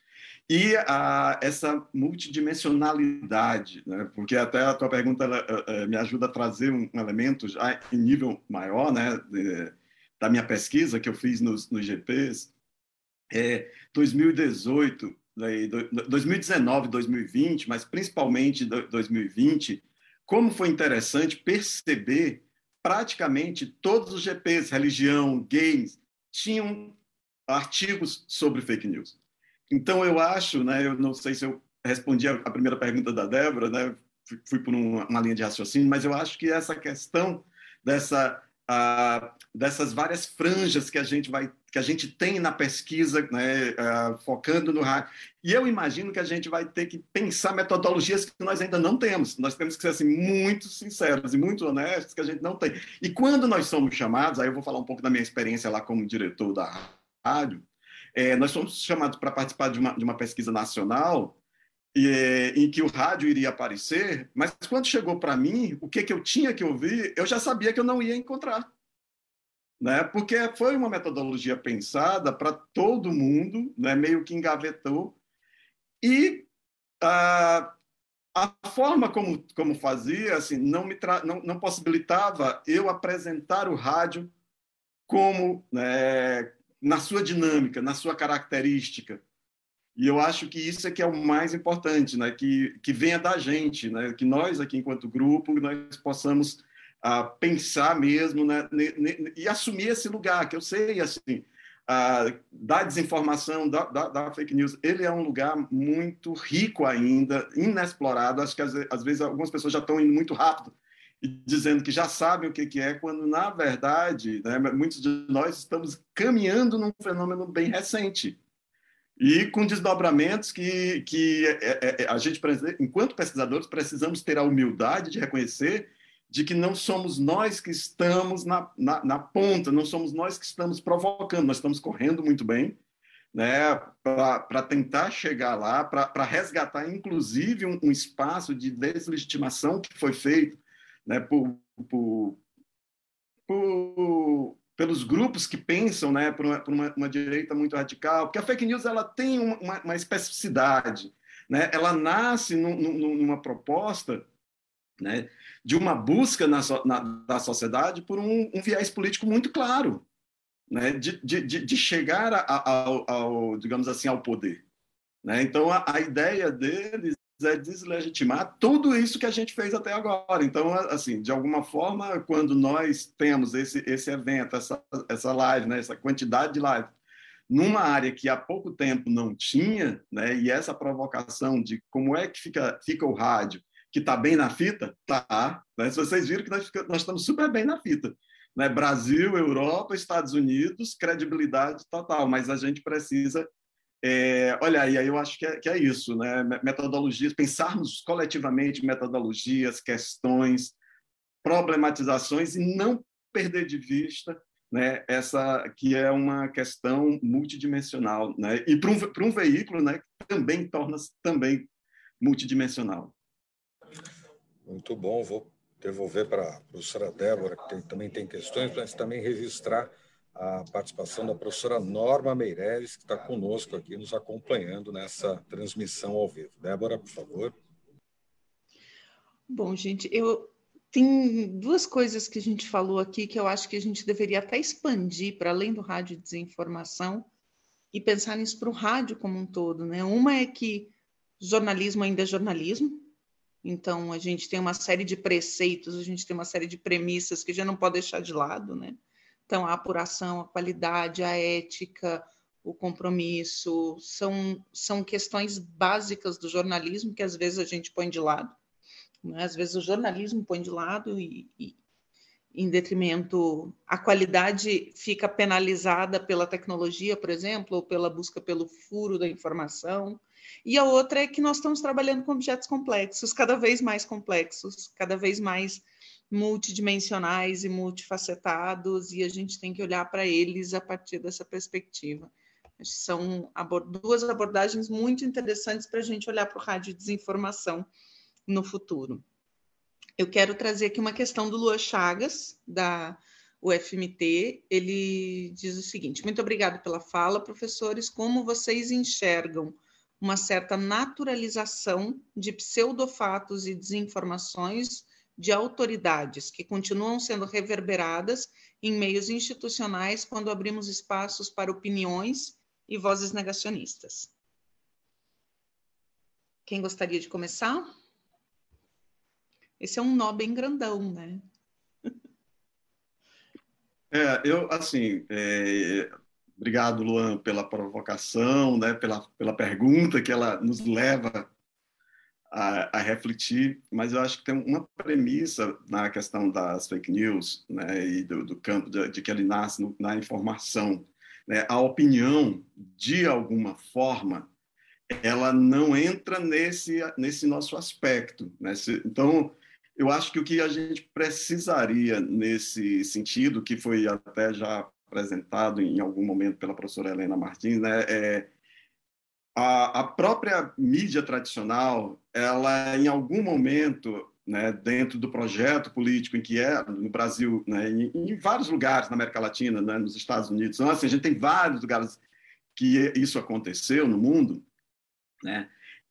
E uh, essa multidimensionalidade, né, porque até a tua pergunta ela, uh, me ajuda a trazer um, um elemento já em nível maior, né, de, da minha pesquisa que eu fiz nos, nos GPs, é 2018, 2019, 2020, mas principalmente 2020, como foi interessante perceber praticamente todos os GPs, religião, games, tinham artigos sobre fake news. Então, eu acho, né, eu não sei se eu respondi a primeira pergunta da Débora, né, fui por uma linha de raciocínio, mas eu acho que essa questão dessa dessas várias franjas que a gente vai que a gente tem na pesquisa, né, focando no rádio. E eu imagino que a gente vai ter que pensar metodologias que nós ainda não temos. Nós temos que ser assim muito sinceros e muito honestos que a gente não tem. E quando nós somos chamados, aí eu vou falar um pouco da minha experiência lá como diretor da rádio, é, nós somos chamados para participar de uma, de uma pesquisa nacional em que o rádio iria aparecer, mas quando chegou para mim, o que, que eu tinha que ouvir, eu já sabia que eu não ia encontrar. Né? Porque foi uma metodologia pensada para todo mundo, né? meio que engavetou. E a, a forma como, como fazia assim, não, me não, não possibilitava eu apresentar o rádio como né, na sua dinâmica, na sua característica. E eu acho que isso é que é o mais importante, né? que, que venha da gente, né? que nós aqui, enquanto grupo, nós possamos ah, pensar mesmo né? e assumir esse lugar, que eu sei, assim, ah, da desinformação, da, da, da, fake news, ele é um lugar muito rico ainda, inexplorado. Acho que às, às vezes algumas pessoas já estão indo muito rápido e dizendo que já sabem o que, que é, quando na verdade né, muitos de nós estamos caminhando num fenômeno bem recente e com desdobramentos que, que é, é, é, a gente, enquanto pesquisadores, precisamos ter a humildade de reconhecer de que não somos nós que estamos na, na, na ponta, não somos nós que estamos provocando, nós estamos correndo muito bem né, para tentar chegar lá, para resgatar, inclusive, um, um, espaço de deslegitimação que foi feito né, por, por, por pelos grupos que pensam né, por, uma, por uma, uma, direita muito radical, porque a fake news ela tem uma, uma especificidade, né? ela nasce num, numa proposta né, de uma busca na, na, da sociedade por um, um, viés político muito claro, né, de, de, de chegar a, a, ao, ao, digamos assim, ao poder. Né? Então, a, a ideia deles é deslegitimar tudo isso que a gente fez até agora. Então, assim, de alguma forma, quando nós temos esse, esse evento, essa, essa live, né, essa quantidade de live, numa área que há pouco tempo não tinha, né, e essa provocação de como é que fica, fica o rádio, que está bem na fita, tá. Né? Se vocês viram que nós, nós estamos super bem na fita. Né? Brasil, Europa, Estados Unidos, credibilidade total, mas a gente precisa é, olha, e aí eu acho que é, que é isso, né? Metodologias, pensarmos coletivamente metodologias, questões, problematizações e não perder de vista né, essa que é uma questão multidimensional, né? E para um, um veículo, né, que também torna-se também multidimensional. Muito bom, vou devolver para a professora Débora, que tem, também tem questões, mas também registrar a participação da professora Norma Meireles, que está conosco aqui, nos acompanhando nessa transmissão ao vivo. Débora, por favor. Bom, gente, eu tem duas coisas que a gente falou aqui que eu acho que a gente deveria até expandir para além do rádio de desinformação e pensar nisso para o rádio como um todo, né? Uma é que jornalismo ainda é jornalismo, então a gente tem uma série de preceitos, a gente tem uma série de premissas que já não pode deixar de lado, né? Então, a apuração, a qualidade, a ética, o compromisso, são, são questões básicas do jornalismo que às vezes a gente põe de lado. Né? Às vezes o jornalismo põe de lado e, e, em detrimento, a qualidade fica penalizada pela tecnologia, por exemplo, ou pela busca pelo furo da informação. E a outra é que nós estamos trabalhando com objetos complexos, cada vez mais complexos, cada vez mais multidimensionais e multifacetados, e a gente tem que olhar para eles a partir dessa perspectiva. São duas abordagens muito interessantes para a gente olhar para o rádio de desinformação no futuro. Eu quero trazer aqui uma questão do Lua Chagas, da UFMT. Ele diz o seguinte: Muito obrigado pela fala, professores. Como vocês enxergam uma certa naturalização de pseudofatos e desinformações de autoridades que continuam sendo reverberadas em meios institucionais quando abrimos espaços para opiniões e vozes negacionistas. Quem gostaria de começar? Esse é um nó bem grandão, né? É, eu, assim, é, obrigado, Luan, pela provocação, né, pela, pela pergunta que ela nos leva a, a, refletir, mas eu acho que tem uma premissa na questão das fake news né, e do, do campo de, de, que ele nasce no, na informação. Né, a opinião, de alguma forma, ela não entra nesse, nesse nosso aspecto. Né? Então, eu acho que o que a gente precisaria nesse sentido, que foi até já apresentado em algum momento pela professora Helena Martins, né, é a, a própria mídia tradicional, ela em algum momento, né, dentro do projeto político em que é no Brasil, né, em, em, vários lugares na América Latina, né, nos Estados Unidos, então, assim, a gente tem vários lugares que isso aconteceu no mundo, né,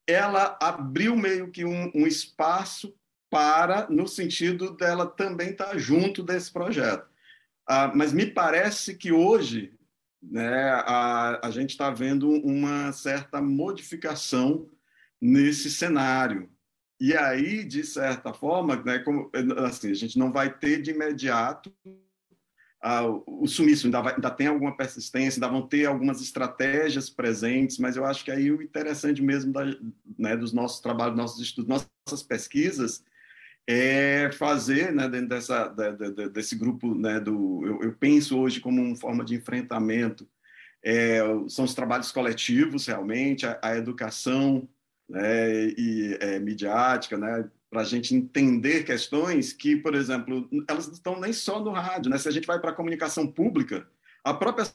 ela abriu meio que um, um espaço para, no sentido dela também estar junto desse projeto. Ah, mas me parece que hoje né, a, a gente está vendo uma certa modificação nesse cenário. E aí, de certa forma, né, como, assim, a gente não vai ter de imediato ah, o sumiço, ainda, vai, ainda tem alguma persistência, ainda vão ter algumas estratégias presentes, mas eu acho que aí o interessante mesmo da, né, dos nossos trabalhos, nossos estudos, nossas pesquisas, é fazer, né, dentro dessa, desse grupo, né, do, eu, eu, penso hoje como uma forma de enfrentamento, é, são os trabalhos coletivos, realmente, a, a educação né, e é, midiática, né, para a gente entender questões que, por exemplo, elas não estão nem só no rádio, né? Se a gente vai para a comunicação pública, a própria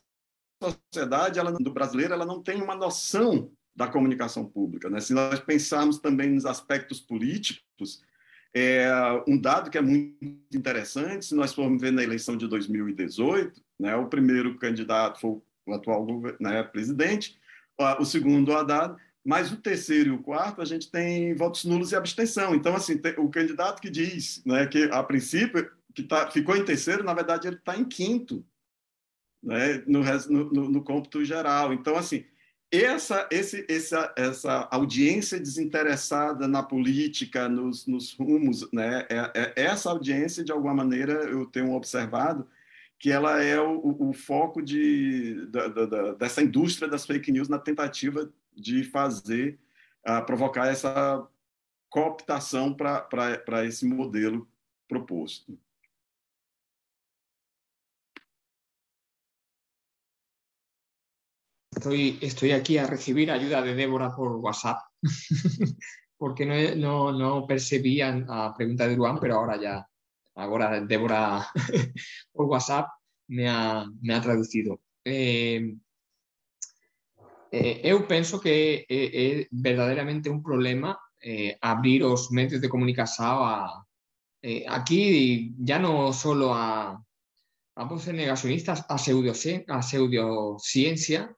sociedade ela, do brasileiro ela não tem uma noção da comunicação pública, né? Se nós pensarmos também nos aspectos políticos, é, um dado que é muito interessante, se nós formos ver na eleição de 2018, né, o primeiro candidato foi o atual né, presidente, o segundo o Haddad, mas o terceiro e o quarto a gente tem votos nulos e abstenção. Então, assim, o candidato que diz né, que, a princípio, que tá, ficou em terceiro, na verdade, ele está em quinto né, no, no, no cômputo geral. Então, assim, essa, esse, essa, essa audiência desinteressada na política, nos, nos rumos, né? É, é, essa audiência, de alguma maneira, eu tenho observado que ela é o, o foco de, da, da, dessa indústria das fake news na tentativa de fazer, uh, provocar essa cooptação para esse modelo proposto. Estoy, estoy aquí a recibir ayuda de Débora por WhatsApp, [laughs] porque no, no, no percibía la pregunta de Duan, pero ahora ya, ahora Débora [laughs] por WhatsApp me ha, me ha traducido. Eh, eh, eu penso que é, é verdadeiramente un problema eh, abrir os medios de comunicación a, eh, aquí ya no solo a, a voces negacionistas, a, pseudo, a pseudociencia,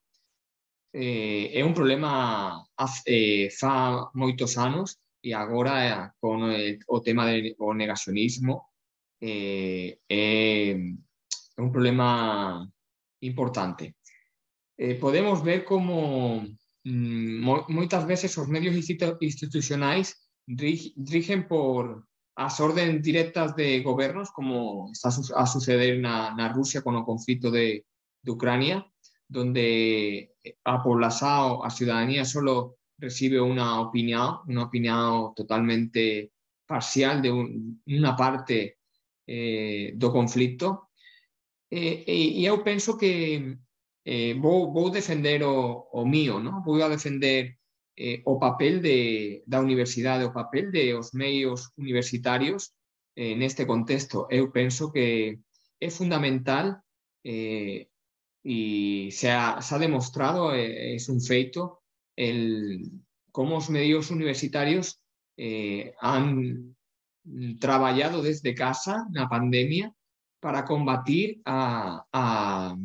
eh, é un problema eh, fa moitos anos e agora eh, con el, o tema do negacionismo eh, un problema importante. Eh, podemos ver como mm, veces os medios institucionais rigen por as órdenes directas de gobernos, como está a suceder na, na Rusia con o conflito de, de Ucrania, donde a población, a ciudadanía solo recibe una opinión, una opinión totalmente parcial de una parte eh, do conflicto. Eh, y yo pienso que eh, voy a defender o, mío, ¿no? Voy a defender eh, o papel de, la universidad, o papel de los medios universitarios en este contexto. Yo pienso que es fundamental y se ha, demostrado, eh, es un feito, el, cómo los medios universitarios eh, han trabajado desde casa la pandemia para combatir a, a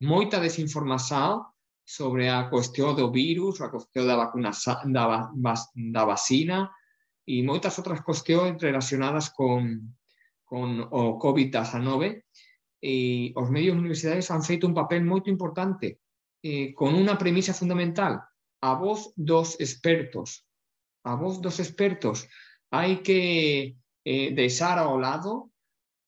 moita desinformación sobre a cuestión del virus, a cuestión da, vacuna, da, da vacina y muchas otras cuestiones relacionadas con, con o COVID-19 eh, os medios universitarios han feito un papel moito importante eh, con unha premisa fundamental. A voz dos expertos a voz dos expertos hai que eh, deixar ao lado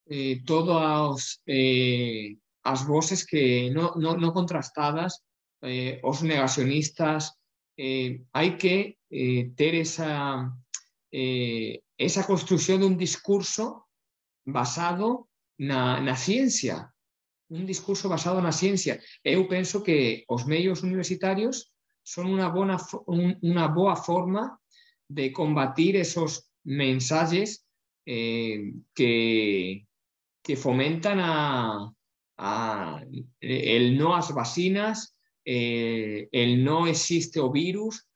eh, todas eh, as voces que no, no, no contrastadas, eh, os negacionistas, eh, hai que eh, ter esa, eh, esa construción dun discurso basado na, na ciencia, un discurso basado na ciencia. Eu penso que os medios universitarios son unha, bona, un, boa forma de combatir esos mensajes eh, que, que fomentan a, a, el no a las vacinas, eh, el no existe o virus.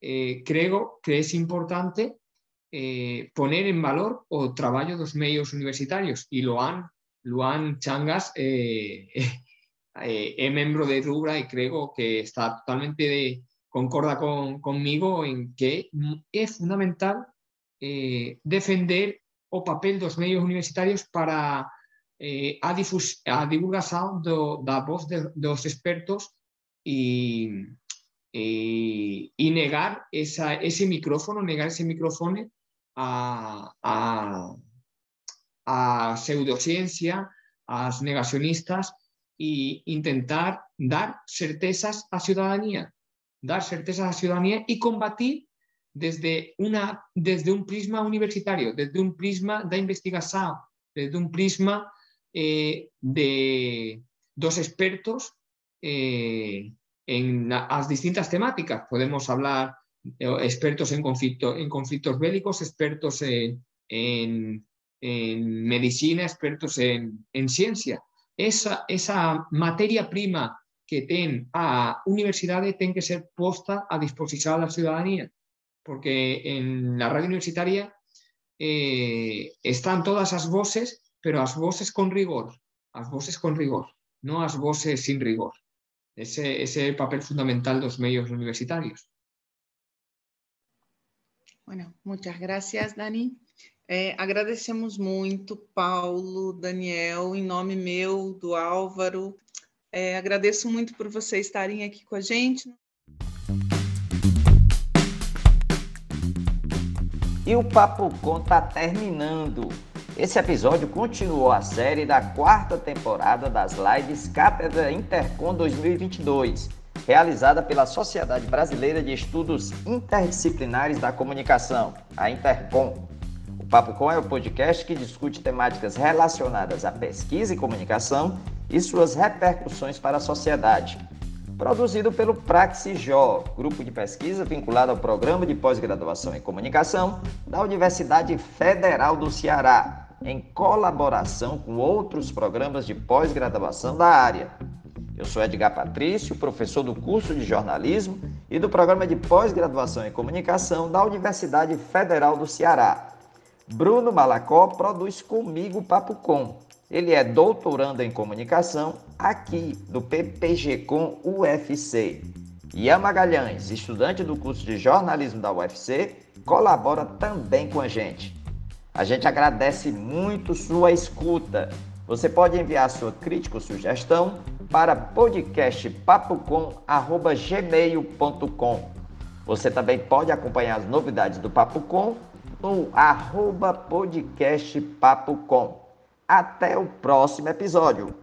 Eh, creo que es importante eh, poner en valor o traballo dos medios universitarios e Luan, Luan Changas eh, [laughs] eh, é membro de Rubra e creo que está totalmente de, concorda con, conmigo en que é fundamental defender o papel dos medios universitarios para eh, a, difus, a divulgación do, da voz de, dos expertos e, e negar ese micrófono, negar ese micrófono a, a, a pseudociencia, as negacionistas e intentar dar certezas á ciudadanía, dar certezas á ciudadanía e combatir desde, una, desde un prisma universitario, desde un prisma da investigación, desde un prisma eh, de dos expertos eh, en las distintas temáticas. Podemos hablar eh, expertos en, en conflictos bélicos, expertos en, en, medicina, expertos en, en ciencia. Esa, esa materia prima que ten a universidade ten que ser posta a disposición da ciudadanía porque en la radio universitaria eh, están todas las voces, pero las voces con rigor, las voces con rigor, no las voces sin rigor. Ese, ese es el papel fundamental de los medios universitarios. Bueno, muchas gracias, Dani. É, agradecemos muito, Paulo, Daniel, em nome meu, do Álvaro. É, agradeço muito por vocês estarem aqui com a gente. E o Papo Com tá terminando. Esse episódio continuou a série da quarta temporada das lives Cátedra Intercom 2022, realizada pela Sociedade Brasileira de Estudos Interdisciplinares da Comunicação, a Intercom. O Papo Com é o podcast que discute temáticas relacionadas à pesquisa e comunicação e suas repercussões para a sociedade produzido pelo Praxijó, grupo de pesquisa vinculado ao Programa de Pós-Graduação em Comunicação da Universidade Federal do Ceará, em colaboração com outros programas de pós-graduação da área. Eu sou Edgar Patrício, professor do curso de jornalismo e do Programa de Pós-Graduação em Comunicação da Universidade Federal do Ceará. Bruno Malacó produz comigo o Papo Com, ele é doutorando em comunicação aqui do PPG com UFC. Ian Magalhães, estudante do curso de jornalismo da UFC, colabora também com a gente. A gente agradece muito sua escuta. Você pode enviar sua crítica ou sugestão para podcastpapocom.gmail.com. Você também pode acompanhar as novidades do Papo Com no arroba podcastpapocom. Até o próximo episódio.